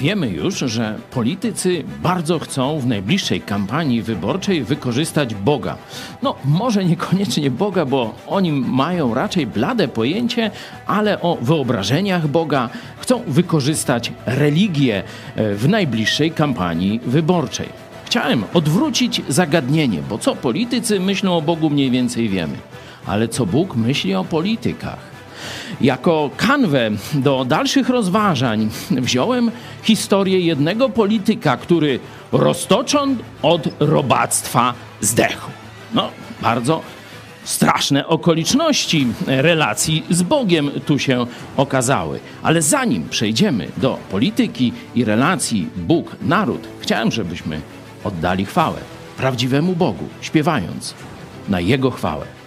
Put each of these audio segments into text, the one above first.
Wiemy już, że politycy bardzo chcą w najbliższej kampanii wyborczej wykorzystać Boga. No, może niekoniecznie Boga, bo o nim mają raczej blade pojęcie, ale o wyobrażeniach Boga chcą wykorzystać religię e, w najbliższej kampanii wyborczej. Chciałem odwrócić zagadnienie, bo co politycy myślą o Bogu mniej więcej wiemy, ale co Bóg myśli o politykach. Jako kanwę do dalszych rozważań wziąłem historię jednego polityka, który roztoczon od robactwa zdechł. No, bardzo straszne okoliczności relacji z Bogiem tu się okazały. Ale zanim przejdziemy do polityki i relacji Bóg-naród, chciałem, żebyśmy oddali chwałę prawdziwemu Bogu, śpiewając na Jego chwałę.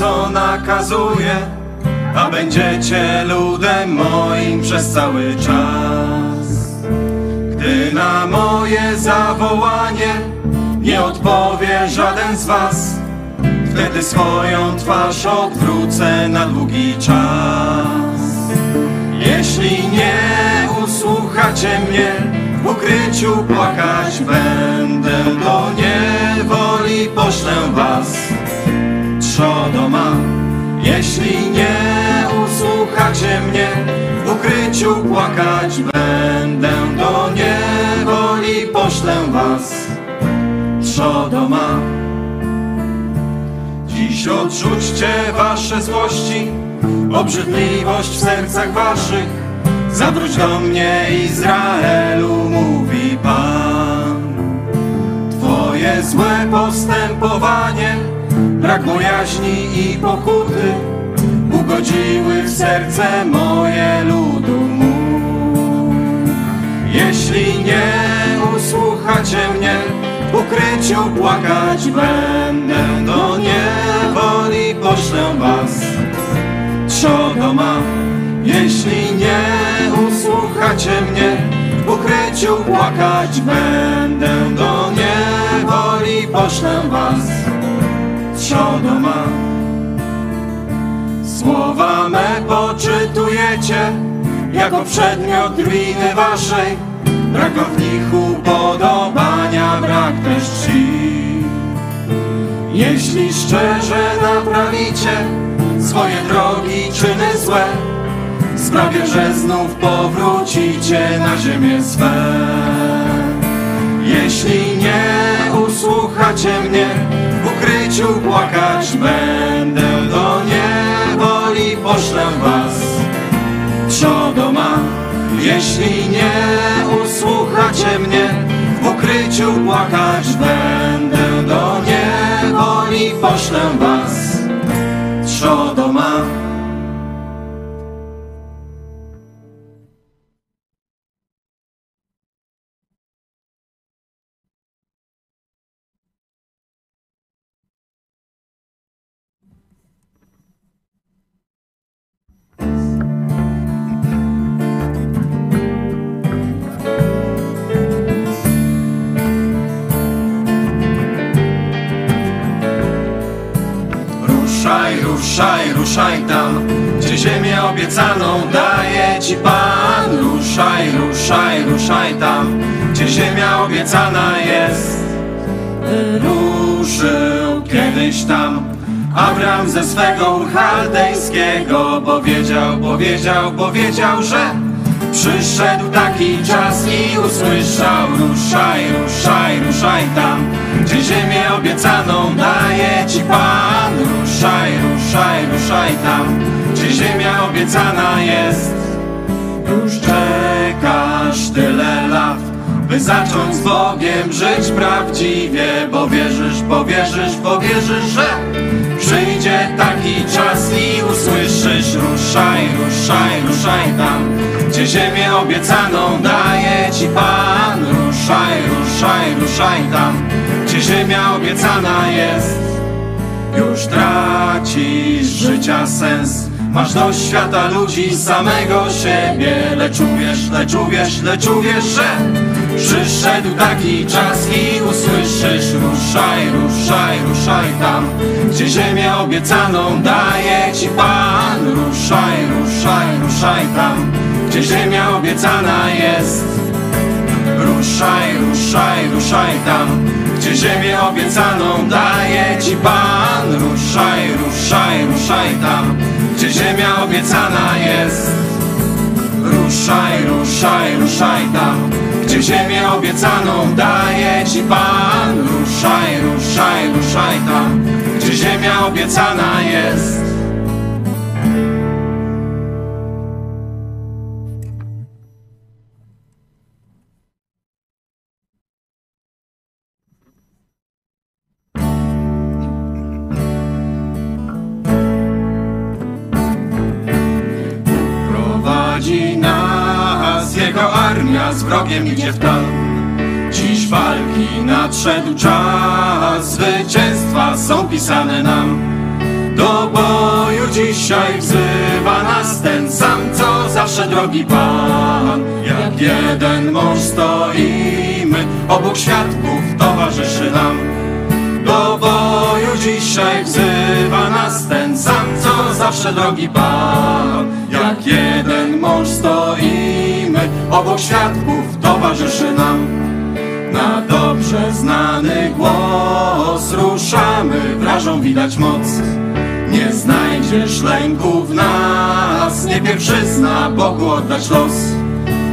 Co nakazuję, a będziecie ludem moim przez cały czas. Gdy na moje zawołanie nie odpowie żaden z was, wtedy swoją twarz odwrócę na długi czas. Jeśli nie usłuchacie mnie, w ukryciu płakać będę, do niewoli poślę was. Trzodoma, jeśli nie usłuchacie mnie, w ukryciu płakać będę, do niewoli poślę was. Trzodoma, dziś odrzućcie wasze złości, obrzydliwość w sercach waszych. Zawróć do mnie, Izraelu, mówi Pan. Twoje złe postępowanie, brak bojaźni i pokuty ugodziły w serce moje ludu mu. Jeśli nie usłuchacie mnie, w ukryciu płakać będę, do niewoli poślę was. Trzodoma, jeśli nie usłuchacie mnie, w ukryciu płakać będę, do niewoli poślę was. Trzodoma, słowa me poczytujecie, jako przedmiot ruiny waszej, brak w nich upodobania, brak też czci. Jeśli szczerze naprawicie swoje drogi, czyny złe, sprawię, że znów powrócicie na ziemię swe. Jeśli nie usłuchacie mnie, ukryciu płakać będę, do niewoli poślę was. Trzodoma, jeśli nie usłuchacie mnie, w ukryciu płakać będę, do niewoli poślę was. Trzodoma. Ruszaj, tam, gdzie ziemię obiecaną daje ci Pan. Ruszaj, ruszaj, ruszaj tam, gdzie ziemia obiecana jest. Ruszył kiedyś tam Abram ze swego chaldejskiego, powiedział, powiedział, powiedział, że przyszedł taki czas i usłyszał Ruszaj, ruszaj, ruszaj tam, gdzie ziemię obiecaną daje ci Pan. Ruszaj, ruszaj, ruszaj tam, gdzie ziemia obiecana jest. Już czekasz tyle lat, by zacząć z Bogiem żyć prawdziwie, bo wierzysz, bo wierzysz, bo wierzysz, że przyjdzie taki czas i usłyszysz ruszaj, ruszaj, ruszaj tam, gdzie ziemię obiecaną daje ci Pan. Ruszaj, ruszaj, ruszaj tam, gdzie ziemia obiecana jest. Już tracisz życia sens Masz dość świata ludzi, samego siebie. Lecz uwierz, lecz uwierz, lecz uwierz, że Przyszedł taki czas i usłyszysz Ruszaj, ruszaj, ruszaj tam Gdzie ziemię obiecaną daje ci Pan. Ruszaj, ruszaj, ruszaj tam Gdzie ziemia obiecana jest. Ruszaj, ruszaj, ruszaj tam, gdzie ziemię obiecaną daje Ci Pan. Ruszaj, ruszaj, ruszaj tam, gdzie ziemia obiecana jest. Ruszaj, ruszaj, ruszaj tam, gdzie ziemię obiecaną daje Ci Pan. Ruszaj, ruszaj, ruszaj tam, gdzie ziemia obiecana jest. Zwycięstwa są pisane nam. Do boju dzisiaj wzywa nas ten sam, co zawsze drogi Pan. Jak jeden mąż stoimy, obok świadków towarzyszy nam. Do boju dzisiaj wzywa nas ten sam, co zawsze drogi Pan. Jak jeden mąż stoimy, obok świadków towarzyszy nam. Na dobrze znany głos ruszamy, wrażą widać moc. Nie znajdziesz lęku w nas, nie pierwszyzna Bogu oddać los.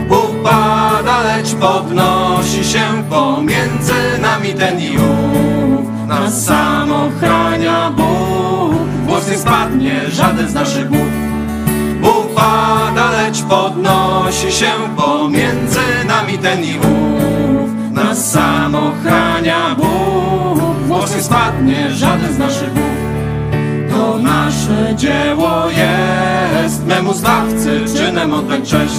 Upada, lecz podnosi się pomiędzy nami ten i ów. Nas sam ochrania Bóg, włos nie spadnie żaden z naszych głów. Upada, lecz podnosi się pomiędzy nami ten i ów. Nas sam ochrania Bóg, włos nie spadnie żaden z naszych głów. To nasze dzieło jest, memu Zbawcy czynem oddać cześć.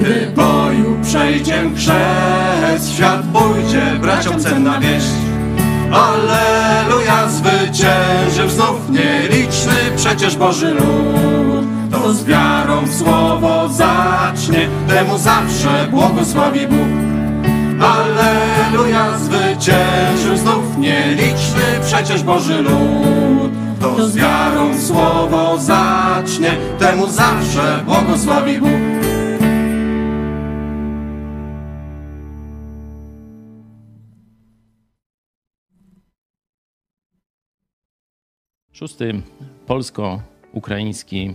Gdy boju przejdzie chrzest, świat pójdzie braciom cenna wieść. Alleluja, zwyciężył znów nieliczny przecież Boży lud. To z wiarą w słowo zacznie, temu zawsze błogosławi Bóg. Alleluja, zwyciężył znów nieliczny przecież Boży lud. To z wiarą słowo zacznie, temu zawsze błogosławi Bóg. Szósty polsko-ukraiński.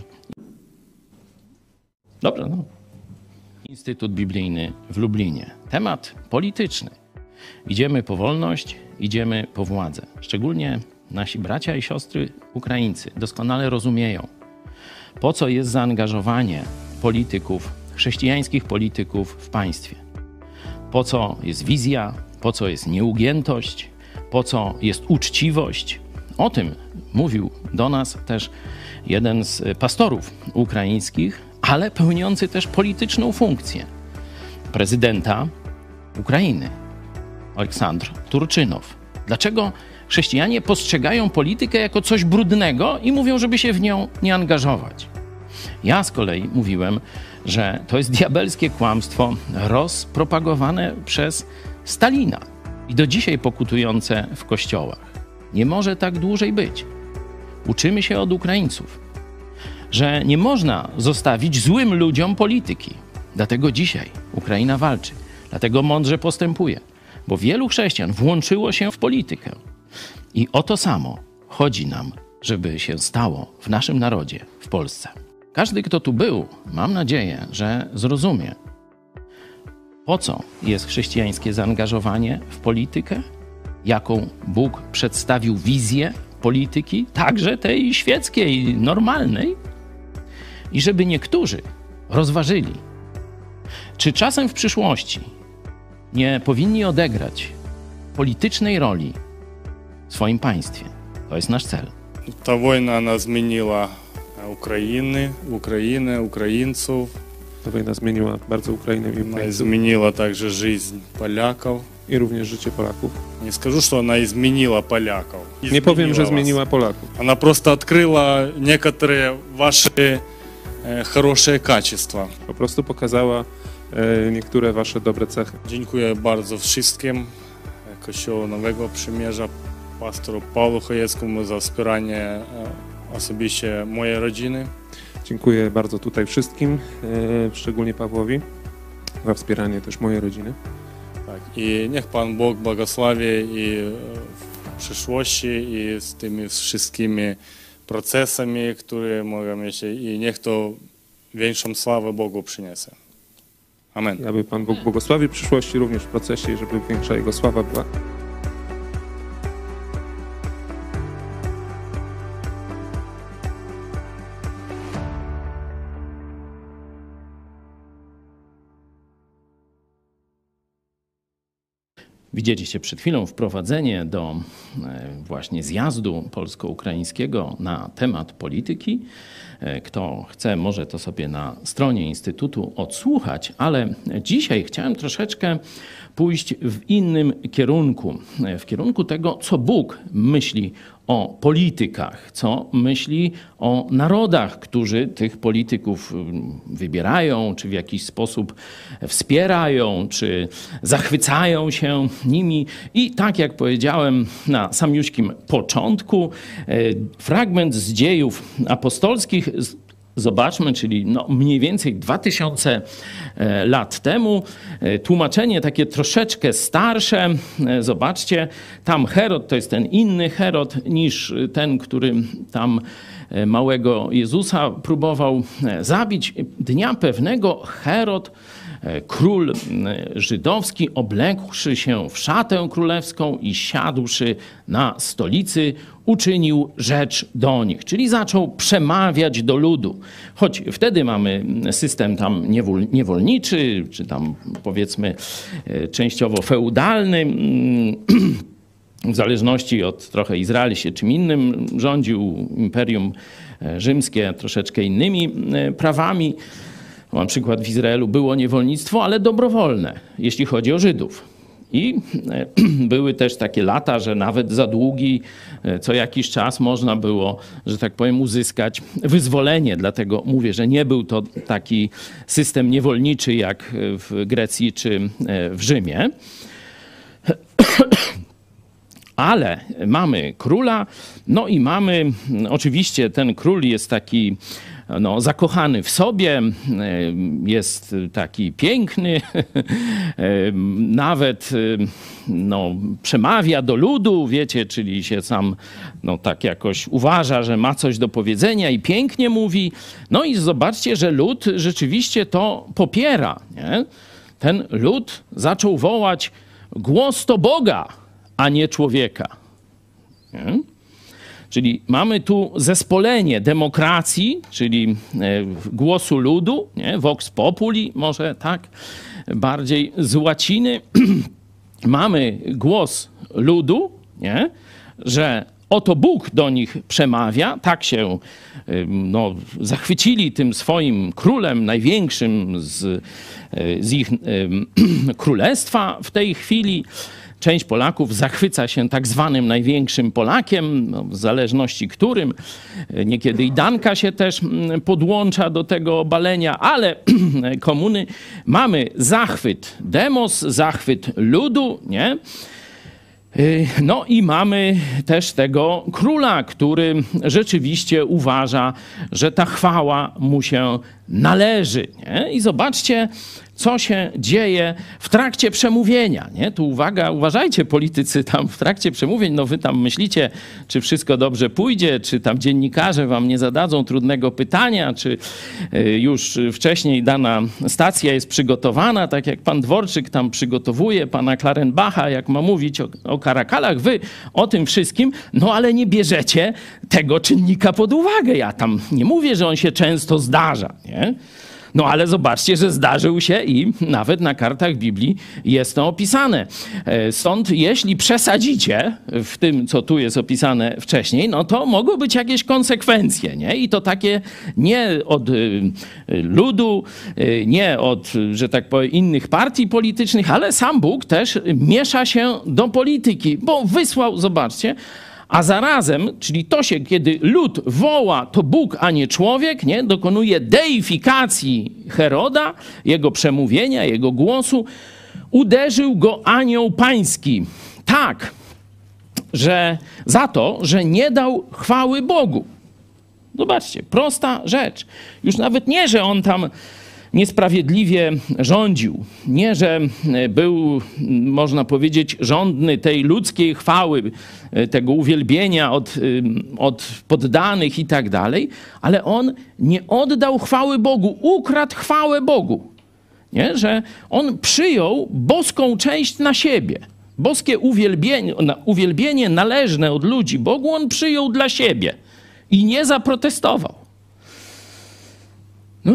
Dobrze, no. Instytut Biblijny w Lublinie. Temat polityczny. Idziemy po wolność, idziemy po władzę. Szczególnie nasi bracia i siostry Ukraińcy doskonale rozumieją, po co jest zaangażowanie polityków, chrześcijańskich polityków w państwie. Po co jest wizja, po co jest nieugiętość, po co jest uczciwość. O tym mówił do nas też jeden z pastorów ukraińskich, ale pełniący też polityczną funkcję prezydenta Ukrainy, Aleksandr Turczynow. Dlaczego chrześcijanie postrzegają politykę jako coś brudnego i mówią, żeby się w nią nie angażować? Ja z kolei mówiłem, że to jest diabelskie kłamstwo rozpropagowane przez Stalina i do dzisiaj pokutujące w kościołach. Nie może tak dłużej być. Uczymy się od Ukraińców, że nie można zostawić złym ludziom polityki. Dlatego dzisiaj Ukraina walczy, dlatego mądrze postępuje, bo wielu chrześcijan włączyło się w politykę. I o to samo chodzi nam, żeby się stało w naszym narodzie, w Polsce. Każdy, kto tu był, mam nadzieję, że zrozumie, po co jest chrześcijańskie zaangażowanie w politykę, jaką Bóg przedstawił wizję polityki, także tej świeckiej, normalnej, i żeby niektórzy rozważyli, czy czasem w przyszłości nie powinni odegrać politycznej roli w swoim państwie. To jest nasz cel. Та війна вона змінила України, України, українців. Ta wojna zmieniła bardzo Ukrainę i Вона Ukraińców змінила також життя поляків. i również życie Polaków. Не скажу, що вона і змінила поляків. І Nie powiem, że вас. zmieniła Polaków. Вона просто відкрила некоторые ваші е, хороші качества. Po prostu pokazała e, niektóre wasze dobre cechy. Dziękuję bardzo wszystkim Kościołu Nowego Przymierza, pastorу Павлу Хаєцькому za wspieranie e, osobiście mojej rodziny. Dziękuję bardzo tutaj wszystkim, e, szczególnie Pawłowi, za wspieranie też mojej rodziny. Tak. I niech Pan Bóg błogosławi i w przyszłości i z tymi wszystkimi procesami, które mogą mieć i niech to większą sławę Bogu przyniesie. Amen. Aby Pan Bóg błogosławił przyszłości również w procesie żeby większa Jego sława była. Widzieliście przed chwilą wprowadzenie do e, właśnie zjazdu polsko-ukraińskiego na temat polityki. E, Kto chce, może to sobie na stronie Instytutu odsłuchać, ale dzisiaj chciałem troszeczkę pójść w innym kierunku, e, w kierunku tego, co Bóg myśli o politykach, co myśli o narodach, którzy tych polityków mm, wybierają, czy w jakiś sposób wspierają, czy zachwycają się nimi. I tak jak powiedziałem na samiuśkim początku, e, fragment z dziejów apostolskich Zobaczmy, czyli no mniej więcej 2000 e, lat temu. E, tłumaczenie takie troszeczkę starsze. E, zobaczcie, tam Herod to jest ten inny Herod niż ten, który tam małego Jezusa próbował zabić. Dnia pewnego Herod król żydowski, oblekłszy się w szatę królewską i siadłszy na stolicy, uczynił rzecz do nich, czyli zaczął przemawiać do ludu. Choć wtedy mamy system tam niewolniczy, czy tam powiedzmy częściowo feudalny, w zależności od trochę Izrael się czym innym rządził, Imperium Rzymskie troszeczkę innymi prawami. Na przykład w Izraelu było niewolnictwo, ale dobrowolne, jeśli chodzi o Żydów. I były też takie lata, że nawet za długi, co jakiś czas można było, że tak powiem, uzyskać wyzwolenie. Dlatego mówię, że nie był to taki system niewolniczy jak w Grecji czy w Rzymie. Ale mamy króla, no i mamy, oczywiście ten król jest taki no, zakochany w sobie, e, jest taki piękny, e, nawet e, no, przemawia do ludu, wiecie, czyli się sam no, tak jakoś uważa, że ma coś do powiedzenia i pięknie mówi. No i zobaczcie, że lud rzeczywiście to popiera. Nie? Ten lud zaczął wołać głos to Boga, a nie człowieka. Nie? Czyli mamy tu zespolenie demokracji, czyli e, głosu ludu, nie? vox populi, może tak bardziej z łaciny. mamy głos ludu, nie? że oto Bóg do nich przemawia, tak się no, zachwycili tym swoim królem, największym z, e, z ich królestwa w tej chwili część Polaków zachwyca się tak zwanym największym Polakiem, no, w zależności którym. Niekiedy i Danka się też podłącza do tego obalenia, ale komuny mamy zachwyt demos, zachwyt ludu, nie? Y, no i mamy też tego króla, który rzeczywiście uważa, że ta chwała mu się należy. Nie? I zobaczcie, co się dzieje w trakcie przemówienia. Nie? Tu uwaga, uważajcie politycy tam w trakcie przemówień, no wy tam myślicie, czy wszystko dobrze pójdzie, czy tam dziennikarze wam nie zadadzą trudnego pytania, czy y, już wcześniej dana stacja jest przygotowana, tak jak pan Dworczyk tam przygotowuje pana Klarenbacha, jak ma mówić o, o karakalach, wy o tym wszystkim, no ale nie bierzecie tego czynnika pod uwagę. Ja tam nie mówię, że on się często zdarza, nie? No ale zobaczcie, że zdarzył się i nawet na kartach Biblii jest to opisane. E, stąd jeśli przesadzicie w tym, co tu jest opisane wcześniej, no to mogą być jakieś konsekwencje, nie? I to takie nie od y, ludu, y, nie od, że tak powiem, innych partii politycznych, ale sam Bóg też miesza się do polityki, bo wysłał, zobaczcie, a zarazem, czyli to się, kiedy lud woła, to Bóg, a nie człowiek, nie? dokonuje deifikacji Heroda, jego przemówienia, jego głosu, uderzył go anioł pański. Tak, że za to, że nie dał chwały Bogu. Zobaczcie, prosta rzecz. Już nawet nie, że on tam niesprawiedliwie rządził. Nie, że był, można powiedzieć, rządny tej ludzkiej chwały, tego uwielbienia od, od poddanych i tak dalej, ale on nie oddał chwały Bogu, ukradł chwałę Bogu. Nie? Że on przyjął boską część na siebie. Boskie uwielbienie, uwielbienie należne od ludzi Bogu on przyjął dla siebie i nie zaprotestował. No,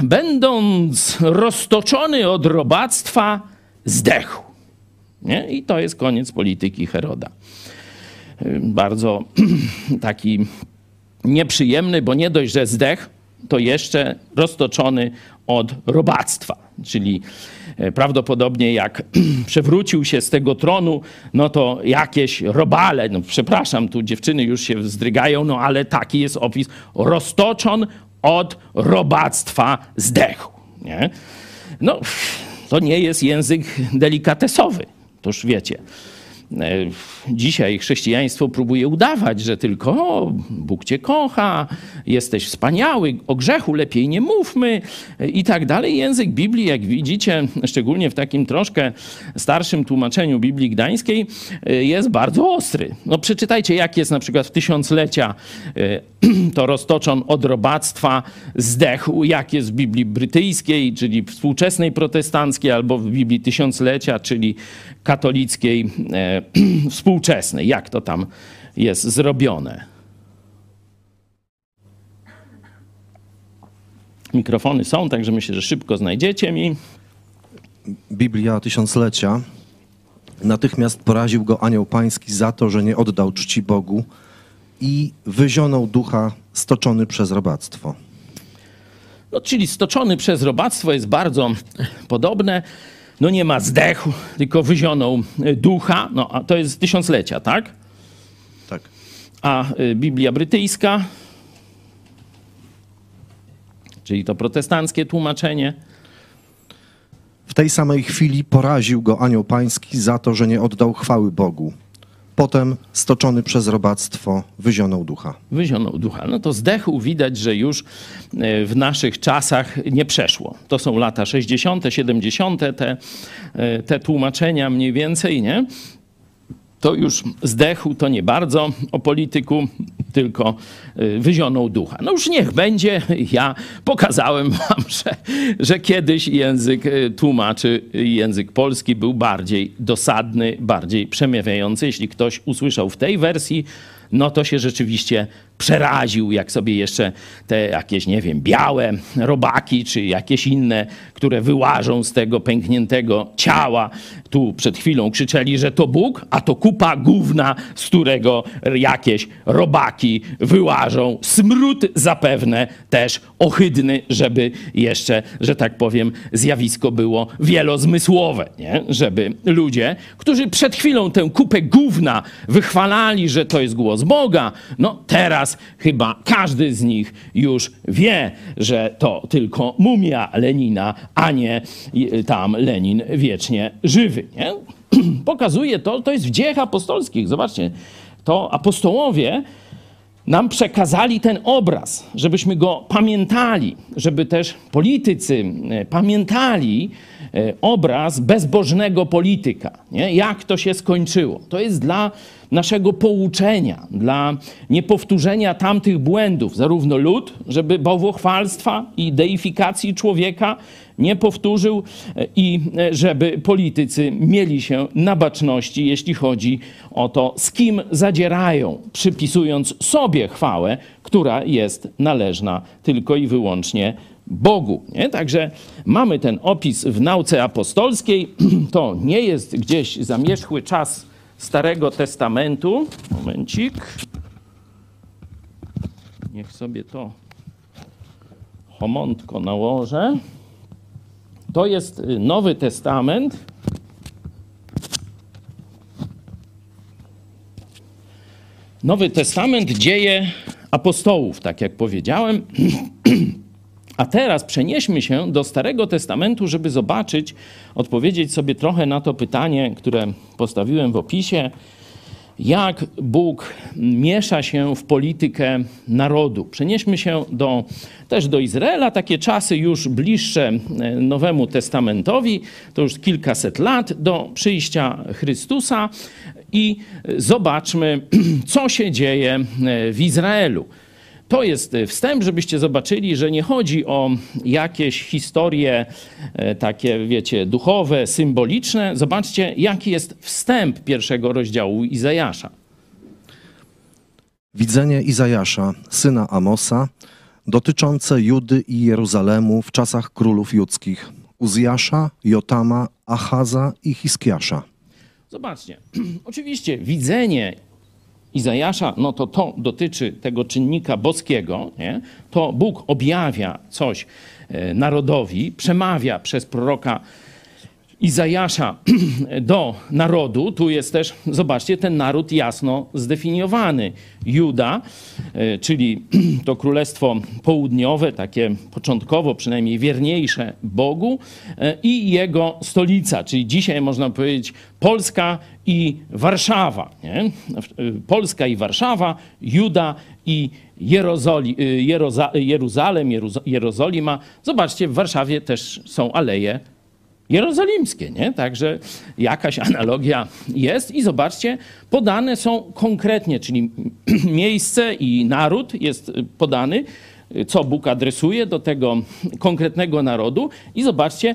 będąc roztoczony od robactwa, zdechł. Nie? I to jest koniec polityki Heroda. Bardzo taki nieprzyjemny, bo nie dość, że zdech, to jeszcze roztoczony od robactwa. Czyli e, prawdopodobnie jak przewrócił się z tego tronu, no to jakieś robale, no przepraszam, tu dziewczyny już się wzdrygają, no ale taki jest opis, roztoczon od robactwa zdechł. Nie? No, to nie jest język delikatesowy, toż wiecie. E, dzisiaj chrześcijaństwo próbuje udawać, że tylko o, Bóg cię kocha, jesteś wspaniały, o grzechu lepiej nie mówmy i tak dalej. Język Biblii, jak widzicie, szczególnie w takim troszkę starszym tłumaczeniu Biblii Gdańskiej, e, jest bardzo ostry. No przeczytajcie, jak jest na przykład w tysiąclecia e, to roztoczon od robactwa, zdechł, jak jest w Biblii brytyjskiej, czyli współczesnej protestanckiej, albo w Biblii tysiąclecia, czyli katolickiej współczesnej. Jak to tam jest zrobione? Mikrofony są, także myślę, że szybko znajdziecie mi. Biblia Tysiąclecia. Natychmiast poraził go anioł pański za to, że nie oddał czci Bogu i wyzionął ducha stoczony przez robactwo. No, czyli stoczony przez robactwo jest bardzo podobne no nie ma zdechł, tylko wyzionął e, ducha. No, a to jest tysiąclecia, tak? Tak. A e, Biblia brytyjska, czyli to protestanckie tłumaczenie. W tej samej chwili poraził go anioł pański za to, że nie oddał chwały Bogu. Potem, stoczony przez robactwo, wyzionął ducha. Wyzionął ducha. No to zdechł widać, że już e, w naszych czasach nie przeszło. To są lata 60., 70., te, e, te tłumaczenia mniej więcej, nie? to już zdechł, to nie bardzo o polityku, tylko y, wyzionął ducha. No już niech będzie. Ja pokazałem wam, że, że kiedyś język y, tłumaczy, język polski był bardziej dosadny, bardziej przemawiający. Jeśli ktoś usłyszał w tej wersji, no to się rzeczywiście przeraził, jak sobie jeszcze te jakieś, nie wiem, białe robaki, czy jakieś inne, które wyłażą z tego pękniętego ciała. Tu przed chwilą krzyczeli, że to Bóg, a to kupa gówna, z którego jakieś robaki wyłażą. Smród zapewne też ohydny, żeby jeszcze, że tak powiem, zjawisko było wielozmysłowe, nie? Żeby ludzie, którzy przed chwilą tę kupę gówna wychwalali, że to jest głos Boga, no teraz teraz chyba każdy z nich już wie, że to tylko mumia Lenina, a nie tam Lenin wiecznie żywy. Nie? Pokazuje to, to jest w dziejach apostolskich. Zobaczcie, to apostołowie nam przekazali ten obraz, żebyśmy go pamiętali, żeby też politycy e, pamiętali e, obraz bezbożnego polityka. Nie? Jak to się skończyło? To jest dla naszego pouczenia, dla niepowtórzenia tamtych błędów, zarówno lud, żeby bałwochwalstwa i deifikacji człowieka nie powtórzył e, i e, żeby politycy mieli się na baczności, jeśli chodzi o to, z kim zadzierają, przypisując sobie chwałę, która jest należna tylko i wyłącznie Bogu. Nie? Także mamy ten opis w nauce apostolskiej. To nie jest gdzieś zamierzchły czas Starego Testamentu. Momencik. Niech sobie to homontko nałożę. To jest y, Nowy Testament. Nowy Testament dzieje apostołów, tak jak powiedziałem. A teraz przenieśmy się do Starego Testamentu, żeby zobaczyć, odpowiedzieć sobie trochę na to pytanie, które postawiłem w opisie. jak Bóg miesza się w politykę narodu. Przenieśmy się do, też do Izraela, takie czasy już bliższe e, Nowemu Testamentowi, to już kilkaset lat do przyjścia Chrystusa i zobaczmy, co się dzieje e, w Izraelu. To jest e, wstęp, żebyście zobaczyli, że nie chodzi o jakieś historie e, takie, wiecie, duchowe, symboliczne. Zobaczcie, jaki jest wstęp pierwszego rozdziału Izajasza. Widzenie Izajasza, syna Amosa, dotyczące Judy i Jeruzalemu w czasach królów judzkich, Uzjasza, Jotama, Achaza i Hiskiasza. Zobaczcie, oczywiście widzenie Izajasza, no to to dotyczy tego czynnika boskiego, nie? to Bóg objawia coś e, narodowi, przemawia przez proroka Izajasza do narodu. Tu jest też, zobaczcie, ten naród jasno zdefiniowany. Juda, e, czyli to królestwo południowe, takie początkowo przynajmniej wierniejsze Bogu e, i jego stolica, czyli dzisiaj można powiedzieć Polska i Warszawa. Nie? E, Polska i Warszawa, Juda i Jerozoli, Jeroza, Jeruzalem, Jerozolima. Zobaczcie, w Warszawie też są aleje jerozolimskie, nie? Także jakaś analogia jest i zobaczcie, podane są konkretnie, czyli miejsce i naród jest podany, co Bóg adresuje do tego konkretnego narodu i zobaczcie,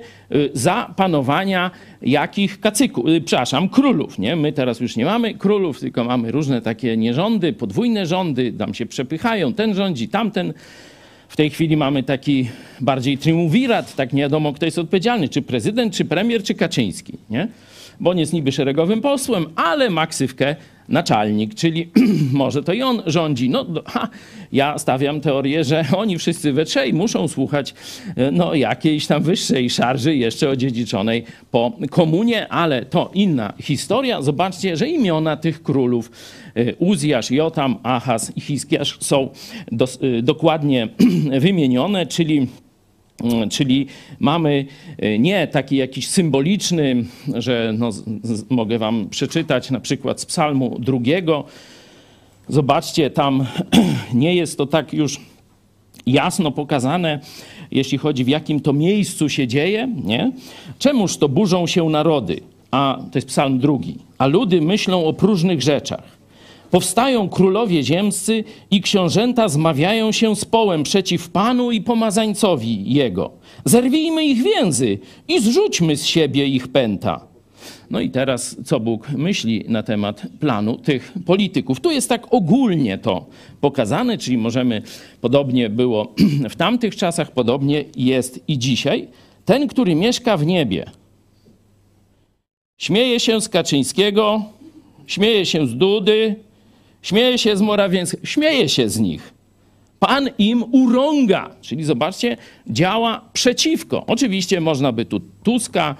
za panowania jakich kacyków, y, przepraszam, królów, nie? My teraz już nie mamy królów, tylko mamy różne takie nierządy, podwójne rządy, tam się przepychają, ten rządzi, tamten w tej chwili mamy taki bardziej triumvirat, tak nie wiadomo, kto jest odpowiedzialny, czy prezydent, czy premier, czy Kaczyński, nie? Bo on jest niby szeregowym posłem, ale ma ksywkę naczelnik, czyli może to i on rządzi. No, ha, ja stawiam teorię, że oni wszyscy we trzej muszą słuchać e, no, jakiejś tam wyższej szarży jeszcze odziedziczonej po komunie, ale to inna historia. Zobaczcie, że imiona tych królów Uzjasz, Jotam, Ahaz i Hiskiasz są e, dokładnie wymienione, czyli Mm, czyli mamy e, nie taki jakiś symboliczny, że no, mogę wam przeczytać na przykład z psalmu drugiego. Zobaczcie, tam nie jest to tak już jasno pokazane, jeśli chodzi w jakim to miejscu się dzieje, nie? Czemuż to burzą się narody? A to jest psalm drugi. A ludy myślą o próżnych rzeczach. Powstają królowie ziemscy i książęta zmawiają się z połem przeciw Panu i pomazańcowi Jego. Zerwijmy ich więzy i zrzućmy z siebie ich pęta. No i teraz, co Bóg myśli na temat planu tych polityków? Tu jest tak ogólnie to pokazane, czyli możemy, podobnie było w tamtych czasach, podobnie jest i dzisiaj. Ten, który mieszka w niebie, śmieje się z Kaczyńskiego, śmieje się z Dudy, Śmieje się z Morawieckiego, śmieje się z nich. Pan im urąga, czyli zobaczcie, działa przeciwko. Oczywiście można by tu Tuska,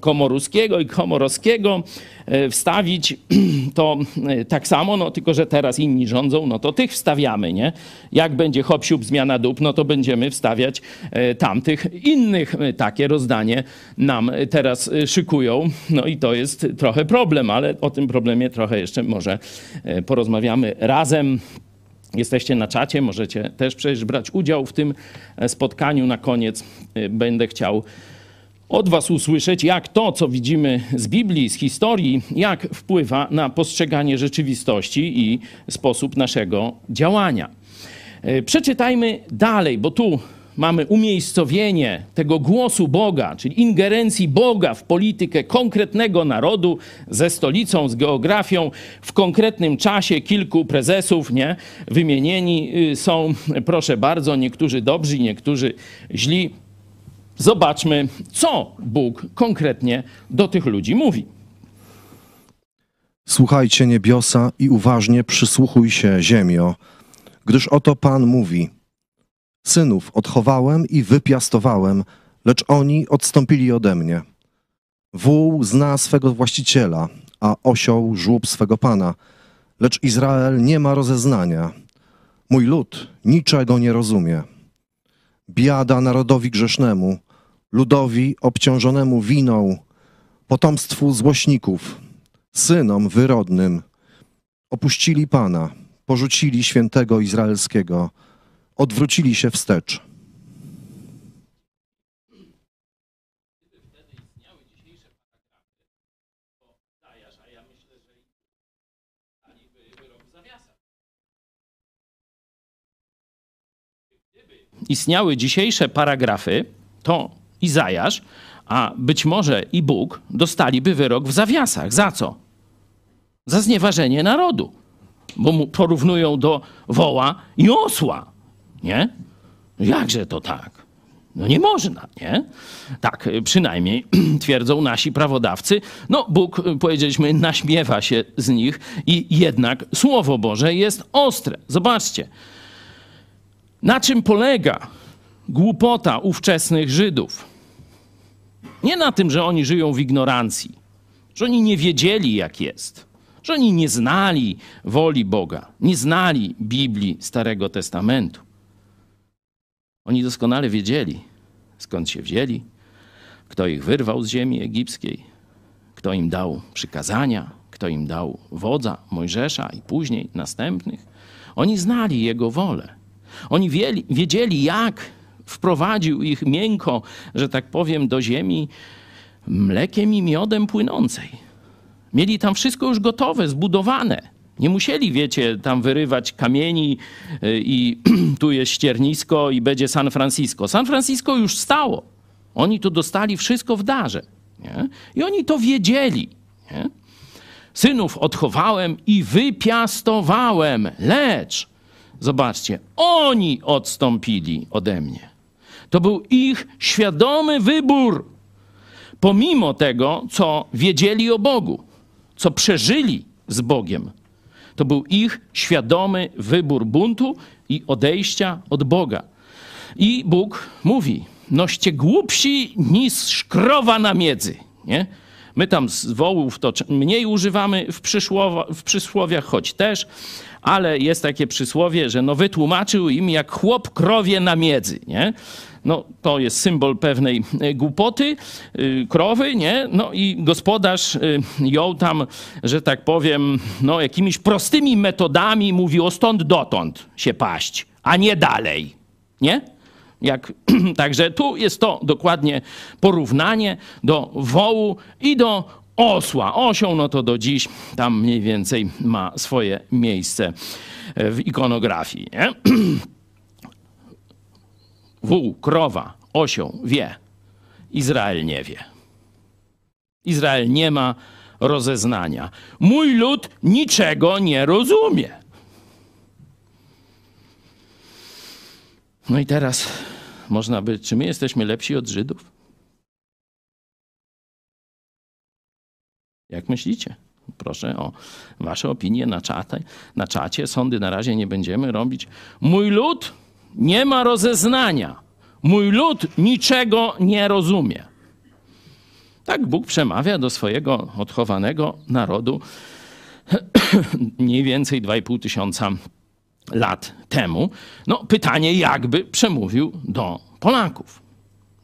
Komoruskiego i Komorowskiego e, wstawić to e, tak samo, no tylko że teraz inni rządzą, no to tych wstawiamy, nie? Jak będzie hop zmiana dup, no to będziemy wstawiać e, tamtych innych. Takie rozdanie nam teraz szykują, no i to jest trochę problem, ale o tym problemie trochę jeszcze może porozmawiamy razem. Jesteście na czacie, możecie też przecież brać udział w tym spotkaniu. Na koniec będę chciał od Was usłyszeć, jak to, co widzimy z Biblii, z historii, jak wpływa na postrzeganie rzeczywistości i sposób naszego działania. E, przeczytajmy dalej, bo tu mamy umiejscowienie tego głosu Boga, czyli ingerencji Boga w politykę konkretnego narodu ze stolicą, z geografią, w konkretnym czasie kilku prezesów, nie? Wymienieni y, są, proszę bardzo, niektórzy dobrzy, niektórzy źli. Zobaczmy, co Bóg konkretnie do tych ludzi mówi. Słuchajcie niebiosa i uważnie przysłuchuj się ziemio, gdyż oto Pan mówi: Synów odchowałem i wypiastowałem, lecz oni odstąpili ode mnie. Wół zna swego właściciela, a osioł żłób swego pana, lecz Izrael nie ma rozeznania. Mój lud niczego nie rozumie. Biada narodowi grzesznemu, ludowi obciążonemu winą, potomstwu złośników, synom wyrodnym. Opuścili Pana, porzucili świętego Izraelskiego, odwrócili się wstecz. istniały dzisiejsze paragrafy, to Izajasz, a być może i Bóg dostaliby wyrok w zawiasach. Za co? Za znieważenie narodu. Bo mu porównują do woła i osła. Nie? Jakże to tak? No nie można, nie? Tak przynajmniej twierdzą nasi prawodawcy. No Bóg, powiedzieliśmy, naśmiewa się z nich i jednak Słowo Boże jest ostre. Zobaczcie, na czym polega głupota ówczesnych Żydów? Nie na tym, że oni żyją w ignorancji, że oni nie wiedzieli, jak jest, że oni nie znali woli Boga, nie znali Biblii Starego Testamentu. Oni doskonale wiedzieli, skąd się wzięli, kto ich wyrwał z ziemi egipskiej, kto im dał przykazania, kto im dał wodza Mojżesza i później następnych. Oni znali Jego wolę. Oni wiedzieli, jak wprowadził ich miękko, że tak powiem, do ziemi mlekiem i miodem płynącej. Mieli tam wszystko już gotowe, zbudowane. Nie musieli, wiecie, tam wyrywać kamieni y, i tu jest ściernisko i będzie San Francisco. San Francisco już stało. Oni to dostali wszystko w darze. Nie? I oni to wiedzieli. Nie? Synów odchowałem i wypiastowałem, lecz Zobaczcie, oni odstąpili ode mnie. To był ich świadomy wybór. Pomimo tego, co wiedzieli o Bogu, co przeżyli z Bogiem, to był ich świadomy wybór buntu i odejścia od Boga. I Bóg mówi: Noście głupsi niż krowa na miedzy. Nie? My tam z wołów to mniej używamy w, w przysłowiach, choć też, ale jest takie przysłowie, że no wytłumaczył im jak chłop krowie na miedzy, nie? No, to jest symbol pewnej e, głupoty, yy, krowy, nie? No i gospodarz yy, ją tam, że tak powiem, no jakimiś prostymi metodami mówi o stąd dotąd się paść, a nie dalej, nie? Jak, także tu jest to dokładnie porównanie do wołu i do osła. Osioł, no to do dziś tam mniej więcej ma swoje miejsce w ikonografii. Nie? Wół, krowa, osioł wie. Izrael nie wie. Izrael nie ma rozeznania. Mój lud niczego nie rozumie. No i teraz można by, czy my jesteśmy lepsi od Żydów? Jak myślicie? Proszę o wasze opinie na, na czacie. Sądy na razie nie będziemy robić. Mój lud nie ma rozeznania. Mój lud niczego nie rozumie. Tak Bóg przemawia do swojego odchowanego narodu mniej więcej 2,5 tysiąca lat temu. No, pytanie, jakby przemówił do Polaków.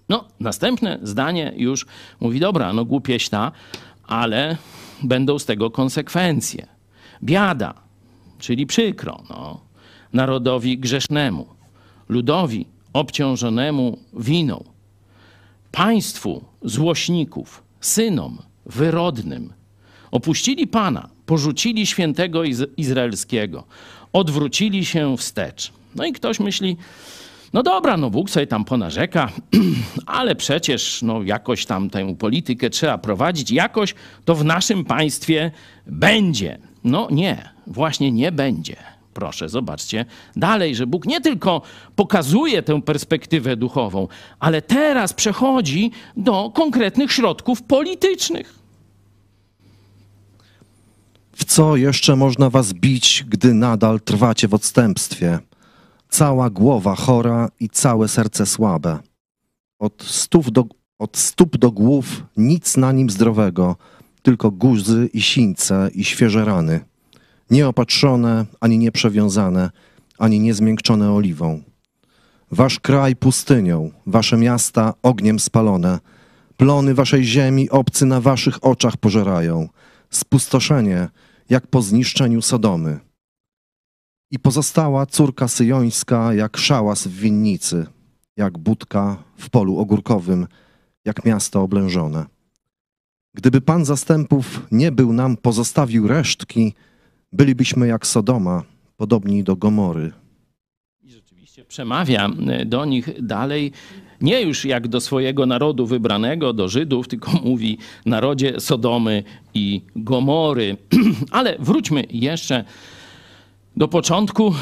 No, następne zdanie już mówi, dobra, no głupieśna, ale będą z tego konsekwencje. Biada, czyli przykro, no, narodowi grzesznemu, ludowi obciążonemu winą, państwu złośników, synom wyrodnym. Opuścili Pana, porzucili świętego Izraelskiego, odwrócili się wstecz. No i ktoś myśli, no dobra, no Bóg sobie tam ponarzeka, ale przecież no jakoś tam tę politykę trzeba prowadzić, jakoś to w naszym państwie będzie. No nie, właśnie nie będzie. Proszę, zobaczcie dalej, że Bóg nie tylko pokazuje tę perspektywę duchową, ale teraz przechodzi do konkretnych środków politycznych. W co jeszcze można was bić, gdy nadal trwacie w odstępstwie? cała głowa chora i całe serce słabe. Od stóp do, od stóp do głów nic na nim zdrowego, tylko guzy i sińce i świeże rany. Nieopatrzone, ani nieprzewiązane, ani niezmiękczone oliwą. Wasz kraj pustynią, wasze miasta ogniem spalone, plony waszej ziemi obcy na waszych oczach pożerają. Spustoszenie jak po zniszczeniu Sodomy. I pozostała córka syjońska jak szałas w winnicy, jak budka w polu ogórkowym, jak miasto oblężone. Gdyby Pan zastępów nie był nam pozostawił resztki, bylibyśmy jak Sodoma, podobni do Gomory. I rzeczywiście przemawia e, do nich dalej, nie już jak do swojego narodu wybranego, do Żydów, tylko mówi narodzie Sodomy i Gomory. Ale wróćmy jeszcze do początku.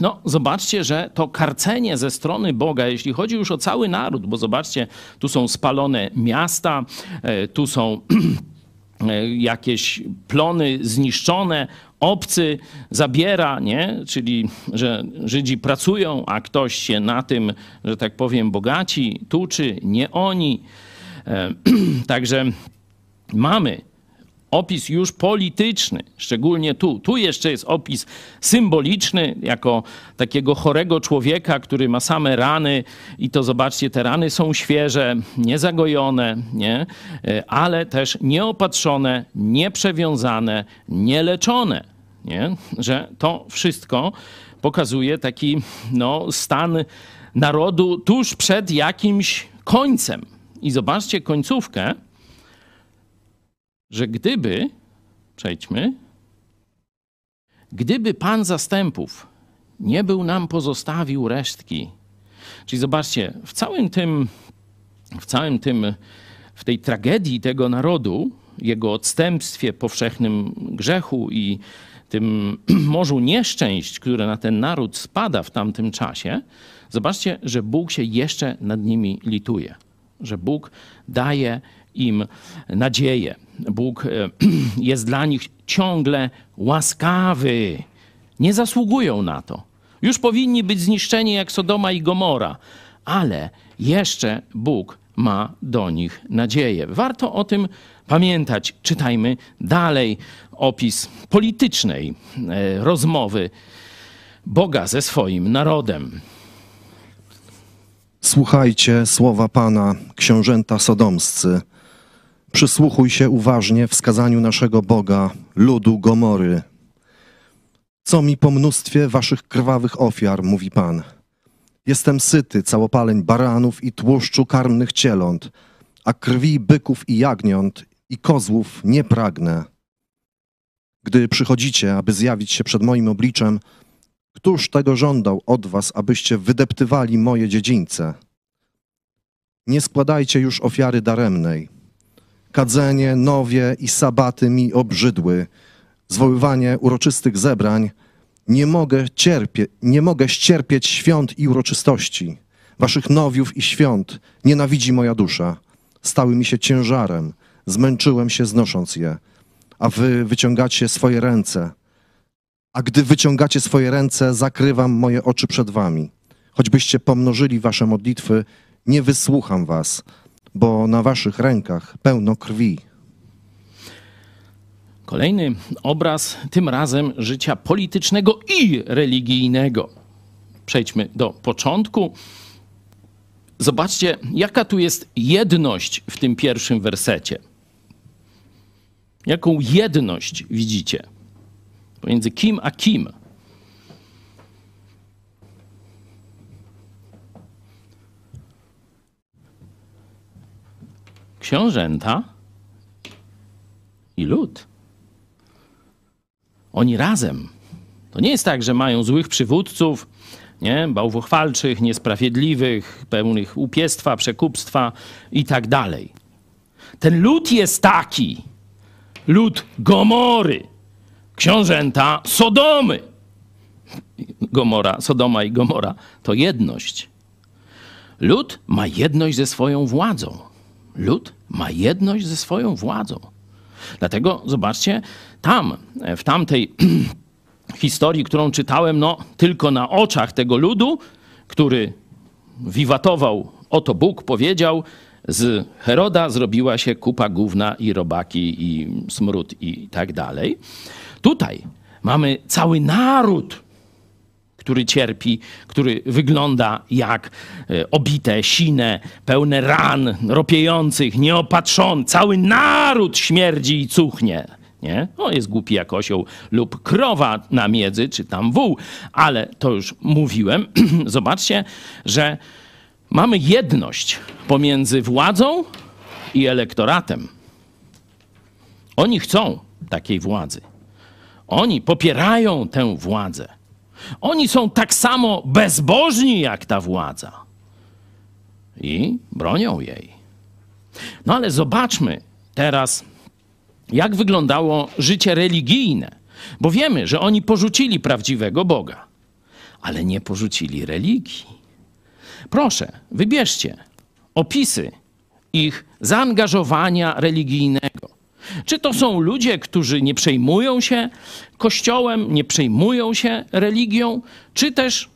No, zobaczcie, że to karcenie ze strony Boga, jeśli chodzi już o cały naród, bo zobaczcie, tu są spalone miasta, e, tu są e, jakieś plony zniszczone, obcy zabiera, nie? czyli że Żydzi pracują, a ktoś się na tym, że tak powiem, bogaci, tuczy, nie oni. E, Także mamy opis już polityczny, szczególnie tu. Tu jeszcze jest opis symboliczny, jako takiego chorego człowieka, który ma same rany i to zobaczcie, te rany są świeże, niezagojone, nie? E, ale też nieopatrzone, nieprzewiązane, nieleczone. Nie? Że to wszystko pokazuje taki no, stan narodu tuż przed jakimś końcem. I zobaczcie końcówkę, że gdyby, przejdźmy, gdyby Pan zastępów nie był nam pozostawił resztki, czyli zobaczcie, w całym tym, w całym tym, w tej tragedii tego narodu, jego odstępstwie, powszechnym grzechu i tym morzu nieszczęść, które na ten naród spada w tamtym czasie, zobaczcie, że Bóg się jeszcze nad nimi lituje, że Bóg daje im nadzieję. Bóg e, jest dla nich ciągle łaskawy. Nie zasługują na to. Już powinni być zniszczeni jak Sodoma i Gomora, ale jeszcze Bóg ma do nich nadzieję. Warto o tym pamiętać. Czytajmy dalej opis politycznej e, rozmowy Boga ze swoim narodem. Słuchajcie słowa Pana, książęta sodomscy. Przysłuchuj się uważnie wskazaniu naszego Boga, ludu Gomory. Co mi po mnóstwie waszych krwawych ofiar, mówi Pan. Jestem syty całopaleń baranów i tłuszczu karmnych cieląt, a krwi byków i jagniąt i kozłów nie pragnę. Gdy przychodzicie, aby zjawić się przed moim obliczem, któż tego żądał od was, abyście wydeptywali moje dziedzińce? Nie składajcie już ofiary daremnej. Kadzenie, nowie i sabaty mi obrzydły, zwoływanie uroczystych zebrań. Nie mogę, cierpie, nie mogę ścierpieć świąt i uroczystości. Waszych nowiów i świąt nienawidzi moja dusza. Stały mi się ciężarem, zmęczyłem się znosząc je. A wy wyciągacie swoje ręce. A gdy wyciągacie swoje ręce, zakrywam moje oczy przed wami. Choćbyście pomnożyli wasze modlitwy, nie wysłucham was, bo na waszych rękach pełno krwi. Kolejny obraz, tym razem życia politycznego i religijnego. Przejdźmy do początku. Zobaczcie, jaka tu jest jedność w tym pierwszym wersecie. Jaką jedność widzicie pomiędzy kim a kim? Książęta i lud. Oni razem. To nie jest tak, że mają złych przywódców, nie? bałwochwalczych, niesprawiedliwych, pełnych upiestwa, przekupstwa i tak dalej. Ten lud jest taki. Lud Gomory, książęta Sodomy. Gomora, Sodoma i Gomora to jedność. Lud ma jedność ze swoją władzą. Lud ma jedność ze swoją władzą. Dlatego zobaczcie, tam, w tamtej historii, którą czytałem, no tylko na oczach tego ludu, który wiwatował, oto Bóg powiedział, z Heroda zrobiła się kupa gówna i robaki i smród i tak dalej. Tutaj mamy cały naród, który cierpi, który wygląda jak e, obite, sine, pełne ran, ropiejących, nieopatrzony. Cały naród śmierdzi i cuchnie. nie? O, jest głupi jak osioł lub krowa na miedzy, czy tam wół, ale to już mówiłem. Zobaczcie, że mamy jedność pomiędzy władzą i elektoratem. Oni chcą takiej władzy. Oni popierają tę władzę. Oni są tak samo bezbożni jak ta władza i bronią jej. No ale zobaczmy teraz, jak wyglądało życie religijne, bo wiemy, że oni porzucili prawdziwego Boga, ale nie porzucili religii. Proszę, wybierzcie opisy ich zaangażowania religijnego. Czy to są ludzie, którzy nie przejmują się Kościołem, nie przejmują się religią, czy też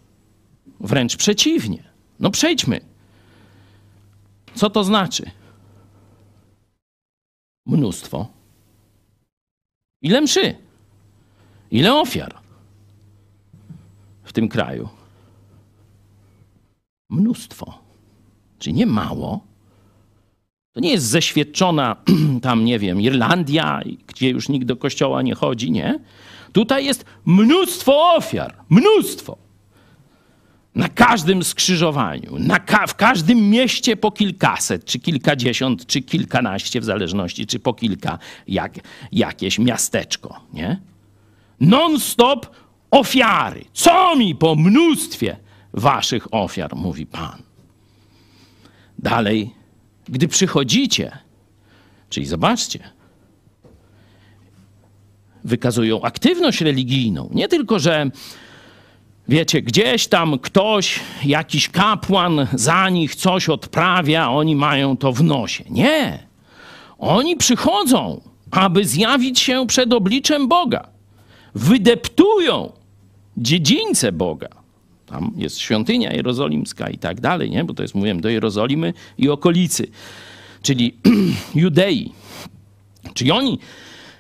wręcz przeciwnie? No przejdźmy. Co to znaczy? Mnóstwo. Ile mszy? Ile ofiar w tym kraju? Mnóstwo. Czyli nie mało, to nie jest zeświadczona tam, nie wiem, Irlandia, gdzie już nikt do kościoła nie chodzi, nie? Tutaj jest mnóstwo ofiar, mnóstwo. Na każdym skrzyżowaniu, na ka w każdym mieście po kilkaset, czy kilkadziesiąt, czy kilkanaście, w zależności, czy po kilka, jak, jakieś miasteczko, nie? Non-stop ofiary. Co mi po mnóstwie waszych ofiar, mówi Pan. Dalej gdy przychodzicie, czyli zobaczcie, wykazują aktywność religijną. Nie tylko, że wiecie, gdzieś tam ktoś, jakiś kapłan za nich coś odprawia, oni mają to w nosie. Nie. Oni przychodzą, aby zjawić się przed obliczem Boga. Wydeptują dziedzińce Boga. Tam jest świątynia jerozolimska i tak dalej, nie? bo to jest, mówiłem, do Jerozolimy i okolicy, czyli Judei. Czyli oni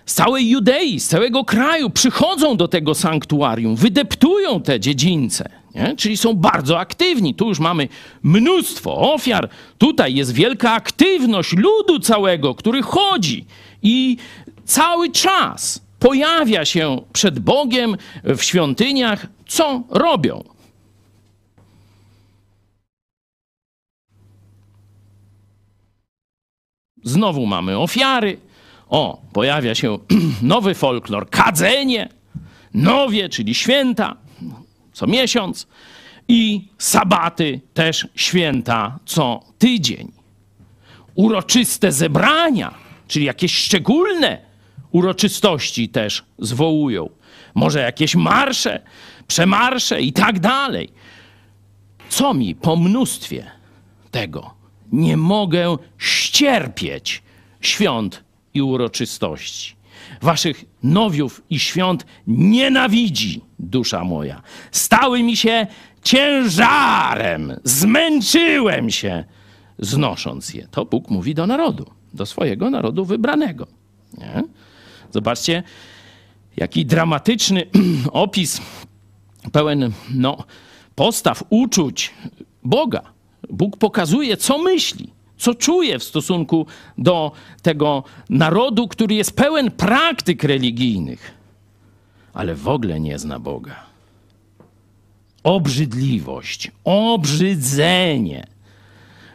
z całej Judei, z całego kraju przychodzą do tego sanktuarium, wydeptują te dziedzińce, nie? czyli są bardzo aktywni. Tu już mamy mnóstwo ofiar, tutaj jest wielka aktywność ludu całego, który chodzi i cały czas pojawia się przed Bogiem w świątyniach. Co robią? Znowu mamy ofiary. O, pojawia się nowy folklor, kadzenie, nowie, czyli święta co miesiąc i sabaty też święta co tydzień. Uroczyste zebrania, czyli jakieś szczególne uroczystości też zwołują. Może jakieś marsze, przemarsze i tak dalej. Co mi po mnóstwie tego nie mogę ścierpieć świąt i uroczystości. Waszych nowiów i świąt nienawidzi dusza moja. Stały mi się ciężarem, zmęczyłem się, znosząc je. To Bóg mówi do narodu, do swojego narodu wybranego. Nie? Zobaczcie, jaki dramatyczny opis, pełen no, postaw, uczuć Boga Bóg pokazuje, co myśli, co czuje w stosunku do tego narodu, który jest pełen praktyk religijnych, ale w ogóle nie zna Boga. Obrzydliwość, obrzydzenie.